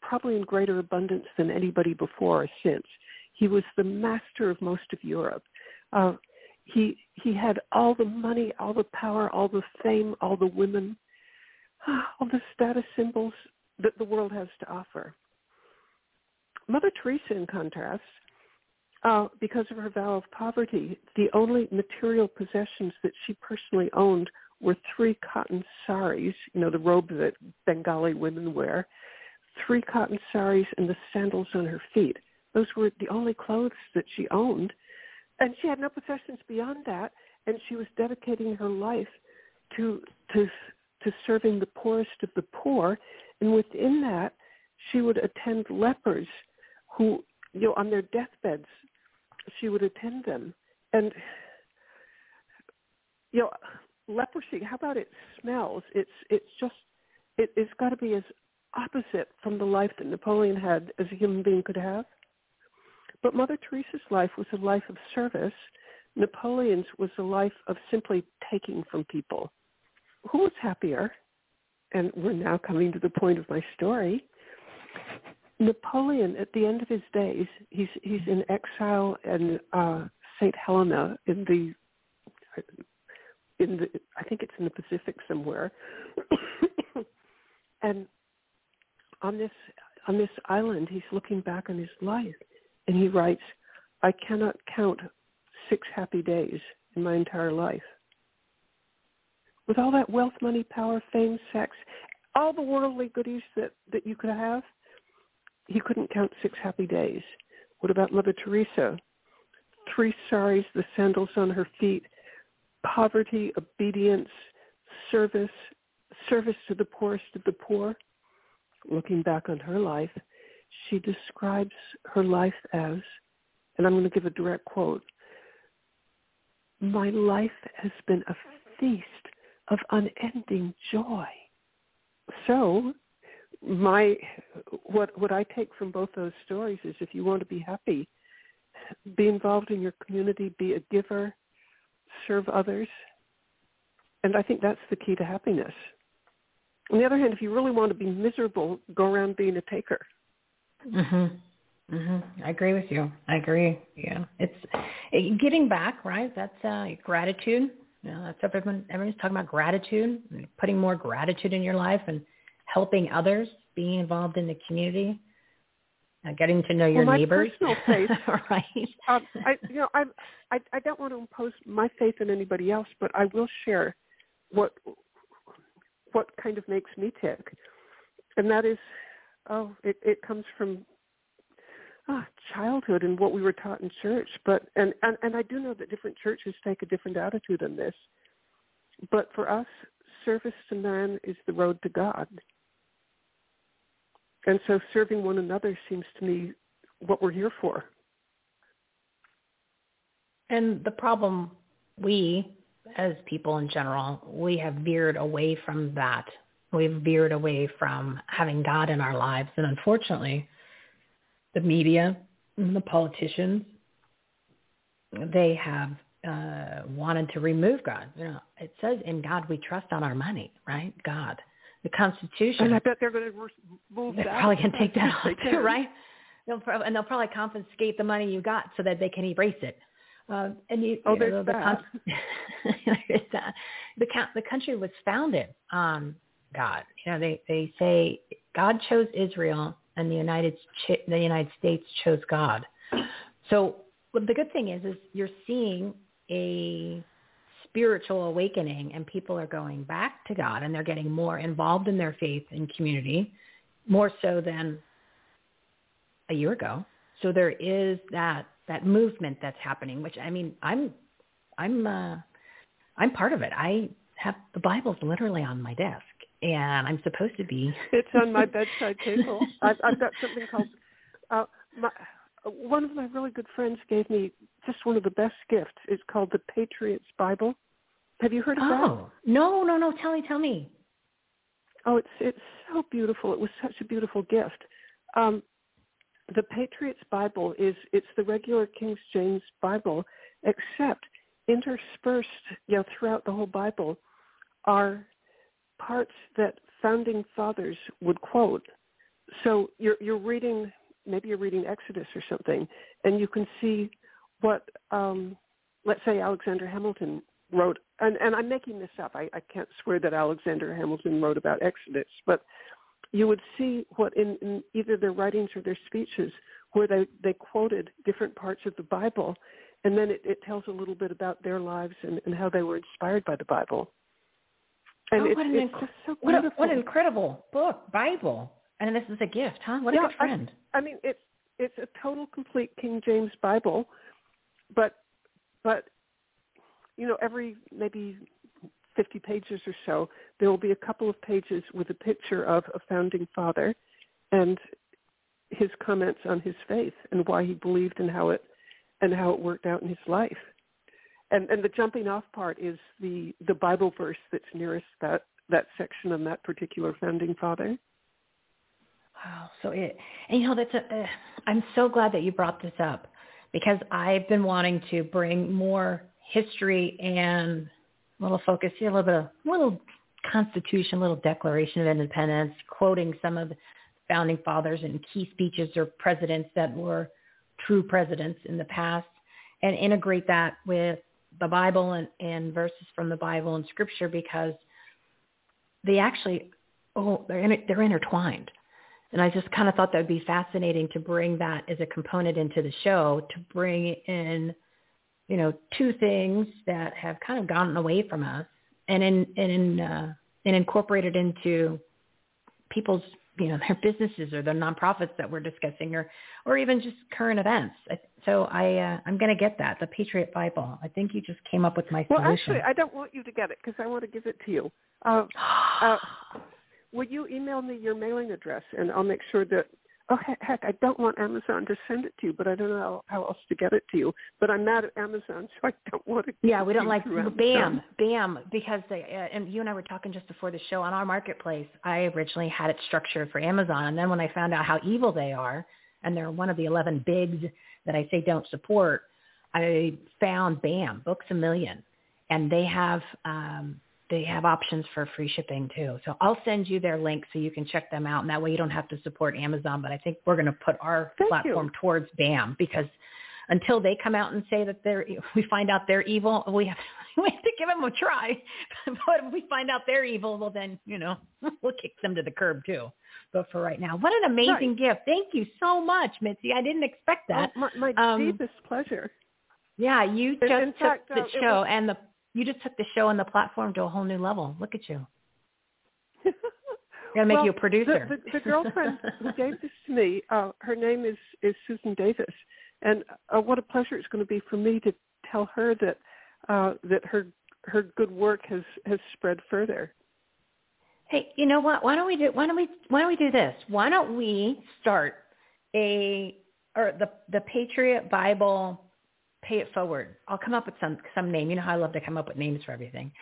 probably in greater abundance than anybody before or since. He was the master of most of Europe. Uh, he he had all the money, all the power, all the fame, all the women, all the status symbols that the world has to offer. Mother Teresa, in contrast, uh, because of her vow of poverty, the only material possessions that she personally owned were three cotton saris, you know, the robe that Bengali women wear, three cotton saris and the sandals on her feet. Those were the only clothes that she owned. And she had no possessions beyond that, and she was dedicating her life to to to serving the poorest of the poor. And within that, she would attend lepers who, you know, on their deathbeds, she would attend them. And you know, leprosy, how about it smells? It's it's just it, it's got to be as opposite from the life that Napoleon had as a human being could have. But Mother Teresa's life was a life of service. Napoleon's was a life of simply taking from people. Who was happier? And we're now coming to the point of my story. Napoleon, at the end of his days, he's he's in exile in uh, Saint Helena in the in the I think it's in the Pacific somewhere. and on this on this island he's looking back on his life and he writes, I cannot count six happy days in my entire life. With all that wealth, money, power, fame, sex, all the worldly goodies that, that you could have, he couldn't count six happy days. What about Mother Teresa? Three saris, the sandals on her feet, poverty, obedience, service, service to the poorest of the poor. Looking back on her life, she describes her life as, and I'm going to give a direct quote, my life has been a feast of unending joy. So my what what I take from both those stories is if you want to be happy, be involved in your community, be a giver, serve others. And I think that's the key to happiness. On the other hand, if you really want to be miserable, go around being a taker. Mhm. Mhm. I agree with you. I agree. Yeah. It's it, getting back, right? That's uh gratitude. You know, that's everyone everyone's talking about gratitude, putting more gratitude in your life and helping others, being involved in the community, uh, getting to know your well, my neighbors. personal faith, right? Um, I, you know, I, I, I don't want to impose my faith on anybody else, but I will share what, what kind of makes me tick, and that is, oh, it, it comes from ah, childhood and what we were taught in church. But and, and and I do know that different churches take a different attitude on this. But for us, service to man is the road to God. And so serving one another seems to me what we're here for. And the problem we, as people in general, we have veered away from that. We've veered away from having God in our lives. And unfortunately, the media and the politicians, they have uh, wanted to remove God. You know, it says in God we trust on our money, right? God. The Constitution. And I bet they're going to move they're that. probably going to take that off too, right? They'll probably, and they'll probably confiscate the money you got so that they can erase it. Uh, and you, Oh, you know, there's the, that. con- the the country was founded on God. You know, they they say God chose Israel, and the United the United States chose God. So the good thing is, is you're seeing a spiritual awakening, and people are going back to God, and they're getting more involved in their faith and community, more so than a year ago. So there is that that movement that's happening, which I mean, I'm I'm uh, I'm part of it. I have the Bible's literally on my desk, and I'm supposed to be. It's on my bedside table. I've, I've got something called. Uh, my, one of my really good friends gave me just one of the best gifts. It's called the Patriots Bible. Have you heard of that? Oh no no no! Tell me tell me. Oh, it's it's so beautiful. It was such a beautiful gift. Um, the Patriots Bible is it's the regular King James Bible, except interspersed, you know, throughout the whole Bible are parts that founding fathers would quote. So you're you're reading maybe you're reading Exodus or something, and you can see what um, let's say Alexander Hamilton wrote. And, and I'm making this up. I, I can't swear that Alexander Hamilton wrote about Exodus, but you would see what in, in either their writings or their speeches where they, they quoted different parts of the Bible, and then it, it tells a little bit about their lives and, and how they were inspired by the Bible. And oh, it's, what an inc- so what, a, what an incredible book, Bible, and this is a gift, huh? What a good friend. I mean, it's it's a total complete King James Bible, but but you know, every maybe 50 pages or so, there will be a couple of pages with a picture of a founding father and his comments on his faith and why he believed and how it and how it worked out in his life. And and the jumping off part is the the Bible verse that's nearest that that section on that particular founding father. Wow. So it, and you know, that's a, uh, I'm so glad that you brought this up because I've been wanting to bring more history and a little focus here, a little bit of, a little Constitution, a little Declaration of Independence, quoting some of the founding fathers and key speeches or presidents that were true presidents in the past and integrate that with the Bible and, and verses from the Bible and scripture because they actually, oh, they're, in, they're intertwined. And I just kind of thought that would be fascinating to bring that as a component into the show, to bring in, you know, two things that have kind of gotten away from us and in, and in, uh, and incorporated into people's, you know, their businesses or their nonprofits that we're discussing or, or even just current events. So I, uh, I'm going to get that, the Patriot Bible. I think you just came up with my Well, solution. actually, I don't want you to get it because I want to give it to you. Uh, uh, would you email me your mailing address, and I'll make sure that oh heck, heck, I don't want Amazon to send it to you, but I don't know how, else to get it to you. But I'm mad at Amazon, so I don't want to. Yeah, we don't like bam, bam, because they uh, and you and I were talking just before the show on our marketplace. I originally had it structured for Amazon, and then when I found out how evil they are, and they're one of the eleven bigs that I say don't support, I found bam, Books a Million, and they have. um they have options for free shipping too. So I'll send you their link so you can check them out, and that way you don't have to support Amazon. But I think we're going to put our Thank platform you. towards BAM because until they come out and say that they're, we find out they're evil, we have we have to give them a try. but if we find out they're evil, well then you know we'll kick them to the curb too. But for right now, what an amazing gift! Thank you so much, Mitzi. I didn't expect that. Oh, my, my Um, deepest pleasure. Yeah, you just in took fact, the uh, show was- and the you just took the show and the platform to a whole new level. Look at you. Gotta make Well, you a producer. The, the, the girlfriend who gave this to me, uh, her name is is Susan Davis, and uh, what a pleasure it's going to be for me to tell her that uh, that her her good work has has spread further. Hey, you know what? Why don't we do? Why don't we? Why don't we do this? Why don't we start a or the the Patriot Bible Pay It Forward? I'll come up with some some name. You know how I love to come up with names for everything.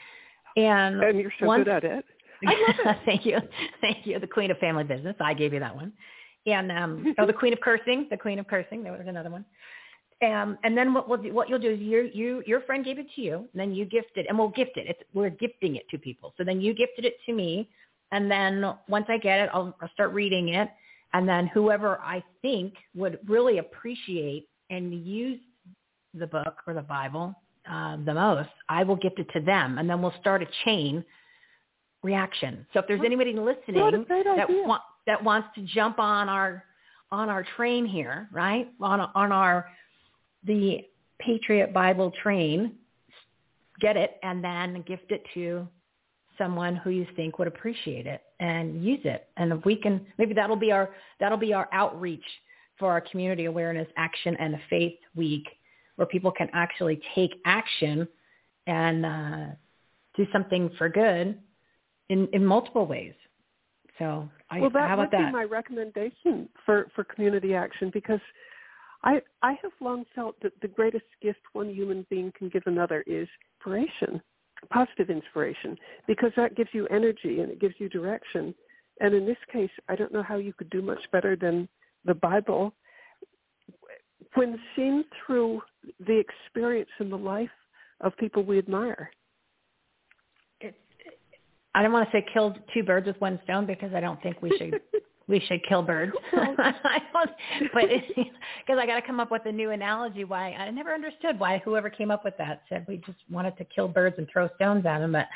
And And you're so once- good at it. I love it. Thank you. Thank you. The Queen of Family Business. I gave you that one. And um oh the Queen of Cursing, the Queen of Cursing, there was another one. Um and then what we'll do, what you'll do is you you your friend gave it to you, and then you gift it and we'll gift it. It's we're gifting it to people. So then you gifted it to me and then once I get it, I'll, I'll start reading it and then whoever I think would really appreciate and use the book or the Bible uh, the most, I will gift it to them, and then we'll start a chain reaction. So if there's anybody listening What a great that wa- that wants to jump on our on our train here, right? On on our the Patriot Bible train, get it and then gift it to someone who you think would appreciate it and use it. And if we can, maybe that'll be our that'll be our outreach for our community awareness action and the faith week, where people can actually take action and uh, do something for good in in multiple ways. So I, well, that would that? be my recommendation for for community action because I I have long felt that the greatest gift one human being can give another is inspiration, positive inspiration, because that gives you energy and it gives you direction. And in this case, I don't know how you could do much better than the Bible when seen through the experience and the life of people we admire. I don't want to say kill two birds with one stone because I don't think we should we should kill birds. I don't, but because I got to come up with a new analogy. Why I never understood why whoever came up with that said we just wanted to kill birds and throw stones at them. But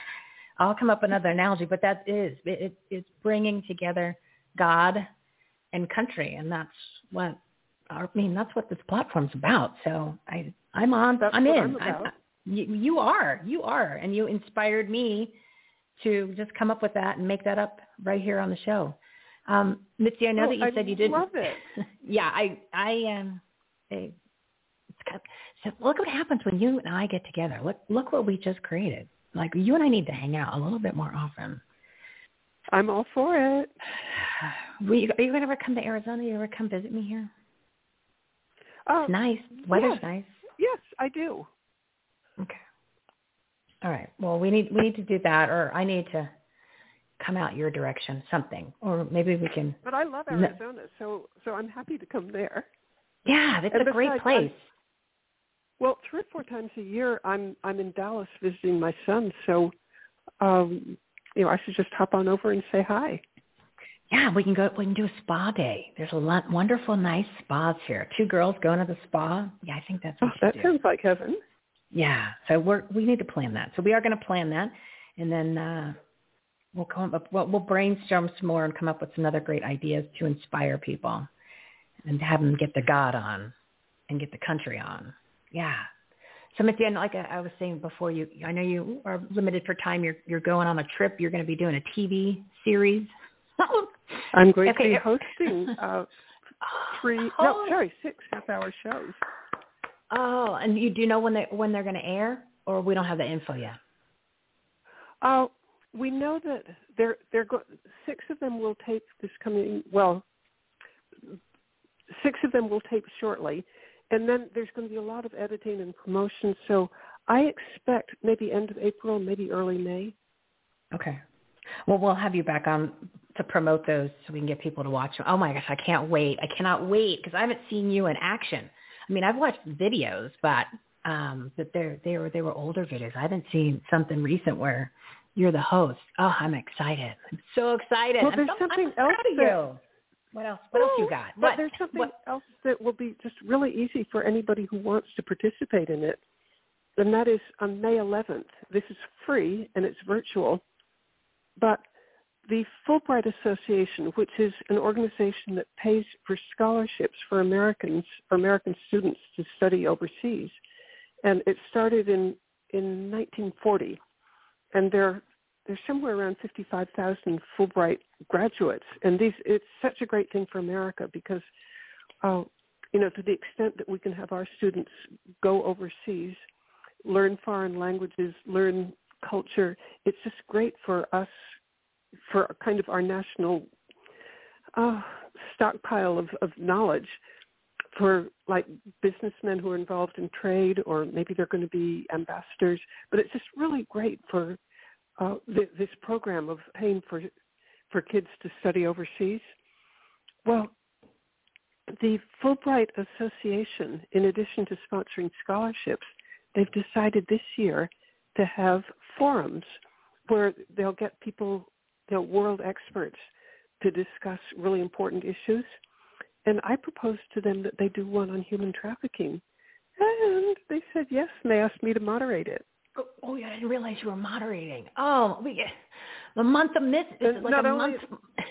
I'll come up with another analogy. But that is it, it, it's bringing together God and country, and that's what I mean. That's what this platform's about. So I I'm on. That's I'm in. I'm about. I, you, you are. You are, and you inspired me to just come up with that and make that up right here on the show. Um, Mitzi, I know Oh, that you I said you didn't. love it. yeah, I, I, um, kind of, so look what happens when you and I get together. Look, look what we just created. Like you and I need to hang out a little bit more often. I'm all for it. We, are you going to ever come to Arizona? You ever come visit me here? Oh, It's nice. Weather's yes. nice. yes, I do. Okay. All right. Well, we need we need to do that, or I need to come out your direction, something, or maybe we can. But I love Arizona, so so I'm happy to come there. Yeah, that's And a great place. Well, three or four times a year, I'm I'm in Dallas visiting my son, so um, you know I should just hop on over and say hi. Yeah, we can go. We can do a spa day. There's a lot, wonderful, nice spas here. Two girls going to the spa. Yeah, I think that's Oh, what we that do. sounds like heaven. Yeah, so we're we need to plan that. So we are going to plan that, and then uh, we'll come up. We'll, we'll brainstorm some more and come up with some other great ideas to inspire people, and have them get the God on, and get the country on. Yeah. So end, like I I was saying before, you I know you are limited for time. You're you're going on a trip. You're going to be doing a TV series. I'm going Okay, to be hosting uh, three, no, Oh. sorry, six half-hour shows. Oh, and you do know when they when they're going to air, or we don't have the info yet. Uh, we know that they're they're go- six of them will tape this coming. Well, six of them will tape shortly, and then there's going to be a lot of editing and promotion. So I expect maybe end of April, maybe early May. Okay. Well, we'll have you back on to promote those so we can get people to watch them. Oh my gosh, I can't wait. I cannot wait because I haven't seen you in action. I mean, I've watched videos, but um but they're they were they were older videos. I haven't seen something recent where you're the host. Oh, I'm excited. I'm so excited. Well, there's I'm, something I'm else that, you. What else? What else you got? But What? there's something what? else that will be just really easy for anybody who wants to participate in it, and that is on May 11th. This is free and it's virtual, but the Fulbright Association, which is an organization that pays for scholarships for Americans, for American students to study overseas, and it started in in 1940, and there there's somewhere around 55,000 Fulbright graduates, and these it's such a great thing for America because, uh, you know, to the extent that we can have our students go overseas, learn foreign languages, learn culture, it's just great for us, for kind of our national uh, stockpile of, of knowledge for like businessmen who are involved in trade or maybe they're going to be ambassadors. But it's just really great for uh, th- this program of paying for for kids to study overseas. Well, the Fulbright Association, in addition to sponsoring scholarships, they've decided this year to have forums where they'll get people, know, world experts to discuss really important issues. And I proposed to them that they do one on human trafficking. And they said yes, and they asked me to moderate it. Oh, oh, yeah, I didn't realize you were moderating. Oh, we get the month of Mitzi. Like not a only- month,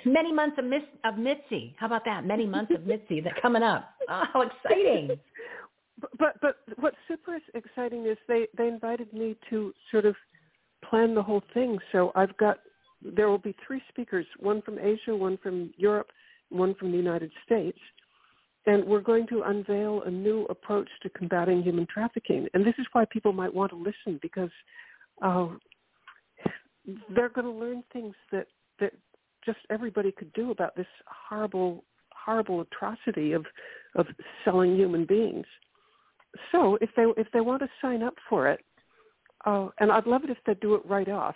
many months of Miss of Mitzi. How about that? Many months of Mitzi that coming up. Oh, how exciting! But, but but what's super exciting is they they invited me to sort of plan the whole thing. So I've got there will be three speakers, one from Asia, one from Europe, one from the United States. And we're going to unveil a new approach to combating human trafficking. And this is why people might want to listen because uh, they're going to learn things that, that just everybody could do about this horrible, horrible atrocity of, of selling human beings. So if they if they want to sign up for it, uh, and I'd love it if they do it right off.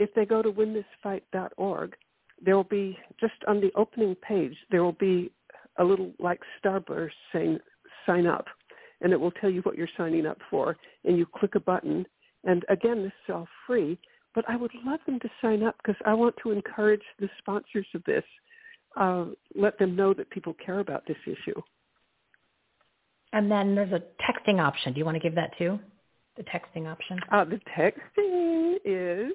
If they go to winthisfight.org, there will be just on the opening page there will be a little like starburst saying sign up, and it will tell you what you're signing up for, and you click a button. And again, this is all free, but I would love them to sign up because I want to encourage the sponsors of this. Uh, let them know that people care about this issue. And then there's a texting option. Do you want to give that too? The texting option. Uh, the texting is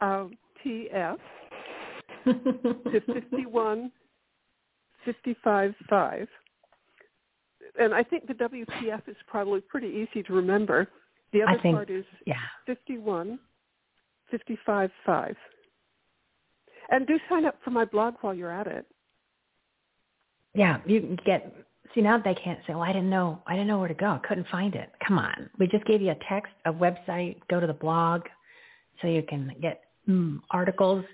um, TF to 51 55 5. And I think the WTF is probably pretty easy to remember. The other think- part is yeah. 51 55 5. And do sign up for my blog while you're at it. Yeah, you can get. See now they can't say, Well, I didn't know. I didn't know where to go. I couldn't find it." Come on, we just gave you a text, a website. Go to the blog, so you can get mm, articles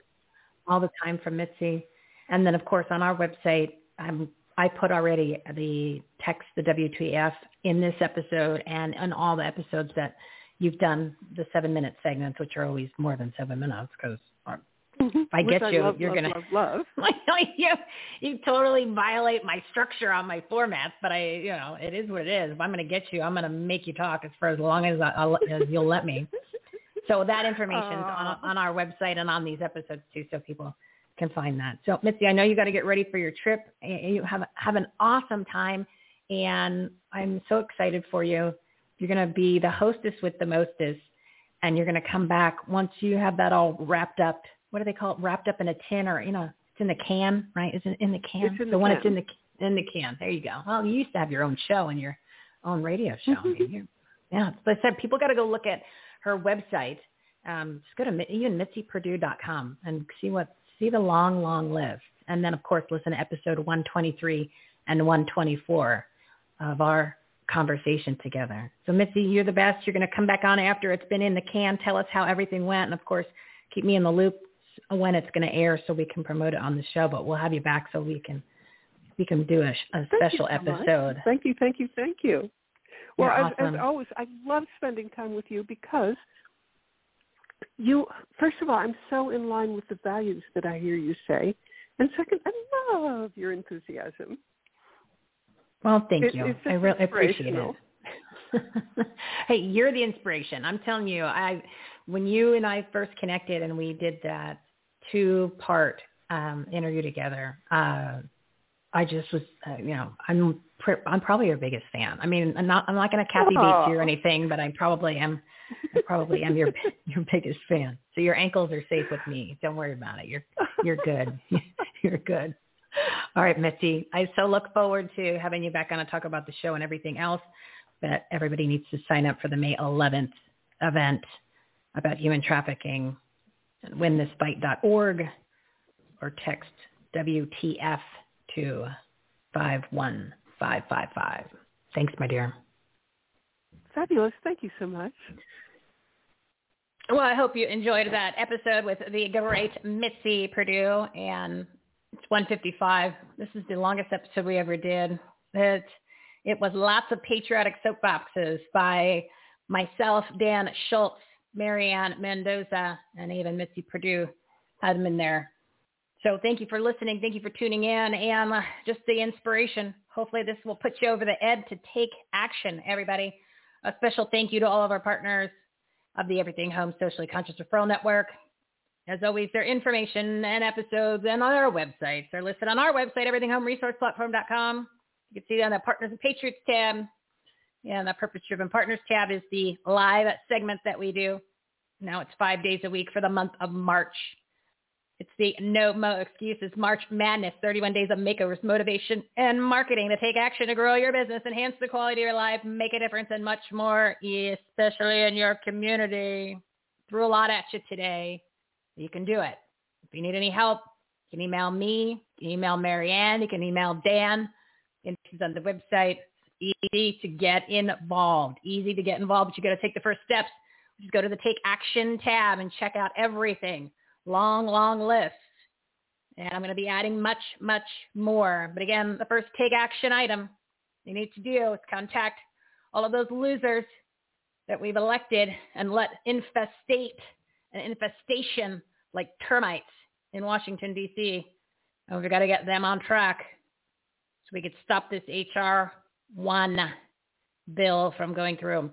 all the time from Mitzi, and then of course on our website, um, I put already the text, the WTF, in this episode and in all the episodes that you've done, the seven-minute segments, which are always more than seven minutes because if I Which get you, love, you're love, gonna love, love. like you you totally violate my structure on my formats, but I you know it is what it is. If I'm going to get you, I'm going to make you talk as for as long as, I, as you'll let me. So that information's on on our website and on these episodes too, so people can find that. So Mitzi, I know you got to get ready for your trip. and You have have an awesome time, and I'm so excited for you. You're going to be the hostess with the mostest, and you're going to come back once you have that all wrapped up. What do they call it? Wrapped up in a tin or you know, it's in the can, right? Is it in the can? It's in the when can. it's in the in the can, there you go. Well, you used to have your own show and your own radio show. I mean, yeah, but I said people got to go look at her website. Um, just go to even mitziPerdue.com and see what see the long, long list, and then of course listen to episode 123 and 124 of our conversation together. So Mitzi, you're the best. You're going to come back on after it's been in the can. Tell us how everything went, and of course keep me in the loop when it's going to air so we can promote it on the show. But we'll have you back so we can we can do a, a special so episode. Much. Thank you, thank you, thank you. Well, You're as, awesome. as always, I love spending time with you because you, first of all, I'm so in line with the values that I hear you say. And second, I love your enthusiasm. Well, thank It- you. I really appreciate it. hey, you're the inspiration. I'm telling you, I when you and I first connected and we did that two part um, interview together, uh, I just was, uh, you know, I'm I'm probably your biggest fan. I mean, I'm not I'm not going to Kathy Bates you or oh. anything, but I probably am. I probably am your your biggest fan. So your ankles are safe with me. Don't worry about it. You're you're good. you're good. All right, Mitzi. I so look forward to having you back on to talk about the show and everything else. But everybody needs to sign up for the May 11th event about human trafficking at winthisfight.org or text WTF to 51555. Thanks, my dear. Fabulous. Thank you so much. Well, I hope you enjoyed that episode with the great Mitzi Perdue, and it's 155. This is the longest episode we ever did. It, it was lots of patriotic soapboxes by myself, Dan Schultz, Mary Ann Mendoza, and even Mitzi Perdue had them in there. So thank you for listening. Thank you for tuning in and uh, just the inspiration. Hopefully this will put you over the edge to take action, everybody. A special thank you to all of our partners of the Everything Home Socially Conscious Referral Network. As always, their information and episodes and on our websites are listed on our website, everythinghomeresourceplatform.com. You can see on the Partners and Patriots tab. And the Purpose Driven Partners tab is the live segment that we do. Now it's five days a week for the month of March. It's the No Mo Excuses March Madness, 31 days of makeovers, motivation, and marketing to take action to grow your business, enhance the quality of your life, make a difference, and much more, especially in your community. Threw a lot at you today. You can do it. If you need any help, you can email me, you can email Mary Ann, you can email Dan. She's on the website. It's easy to get involved. Easy to get involved, but you got to take the first steps. Just go to the Take Action tab and check out everything long, long list. And I'm going to be adding much, much more. But again, the first take action item you need to do is contact all of those losers that we've elected and let infestate an infestation like termites in Washington, D.C. And we've got to get them on track so we could stop this H.R. 1 bill from going through.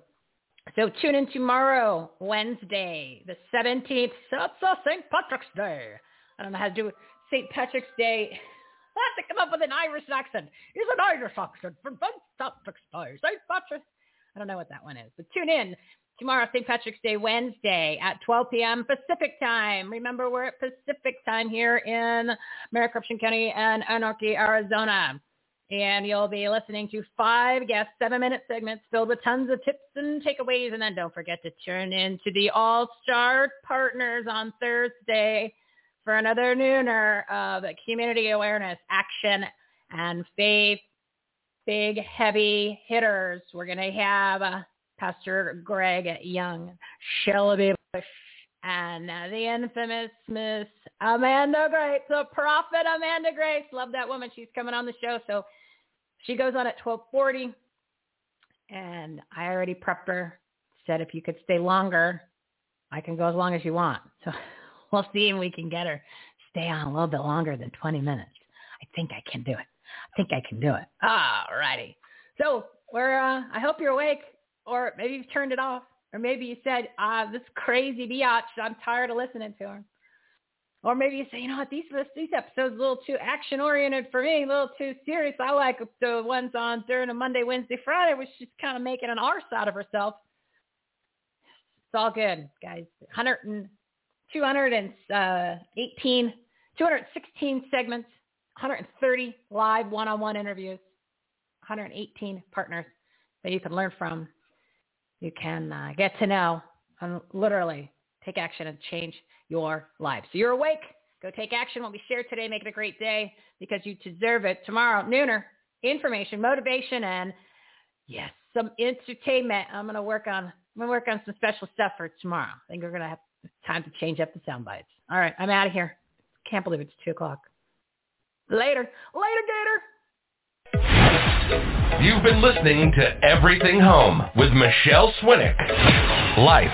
So tune in tomorrow, Wednesday, the 17th. So it's uh, St. Patrick's Day. I don't know how to do St. Patrick's Day. I have to come up with an Irish accent. It's an Irish accent for St. Patrick's Day. St. Patrick. I don't know what that one is, but tune in tomorrow, St. Patrick's Day, Wednesday at 12 p.m. Pacific time. Remember, we're at Pacific time here in Maricopa County and Anarchy, Arizona and you'll be listening to five guest seven-minute segments filled with tons of tips and takeaways. And then don't forget to tune in to the All-Star Partners on Thursday for another nooner of community awareness, action, and faith. Big, heavy hitters. We're going to have uh, Pastor Greg Young, Shelby Busch, and uh, the infamous Miss Amanda Grace, the prophet Amanda Grace. Love that woman. She's coming on the show. So she goes on at 1240. And I already prepped her. Said if you could stay longer, I can go as long as you want. So we'll see if we can get her stay on a little bit longer than 20 minutes. I think I can do it. I think I can do it. All righty. So we're, uh, I hope you're awake or maybe you've turned it off. Or maybe you said, ah, this crazy biatch, I'm tired of listening to her. Or maybe you say, you know what, these these episodes are a little too action oriented for me, a little too serious. I like the ones on during a Monday, Wednesday, Friday, which she's kind of making an arse out of herself. It's all good, guys. 100 and, 218, 216 segments, 130 live one-on-one interviews, 118 partners that you can learn from. You can uh, get to know and literally take action and change your life. So you're awake. Go take action. What we shared today, make it a great day because you deserve it. Tomorrow, nooner, information, motivation, and yes, some entertainment. I'm gonna work on. I'm gonna work on some special stuff for tomorrow. I think we're gonna have time to change up the sound bites. All right, I'm out of here. Can't believe it's two o'clock. Later, later, Gator. You've been listening to Everything Home with Michelle Swinick. Life,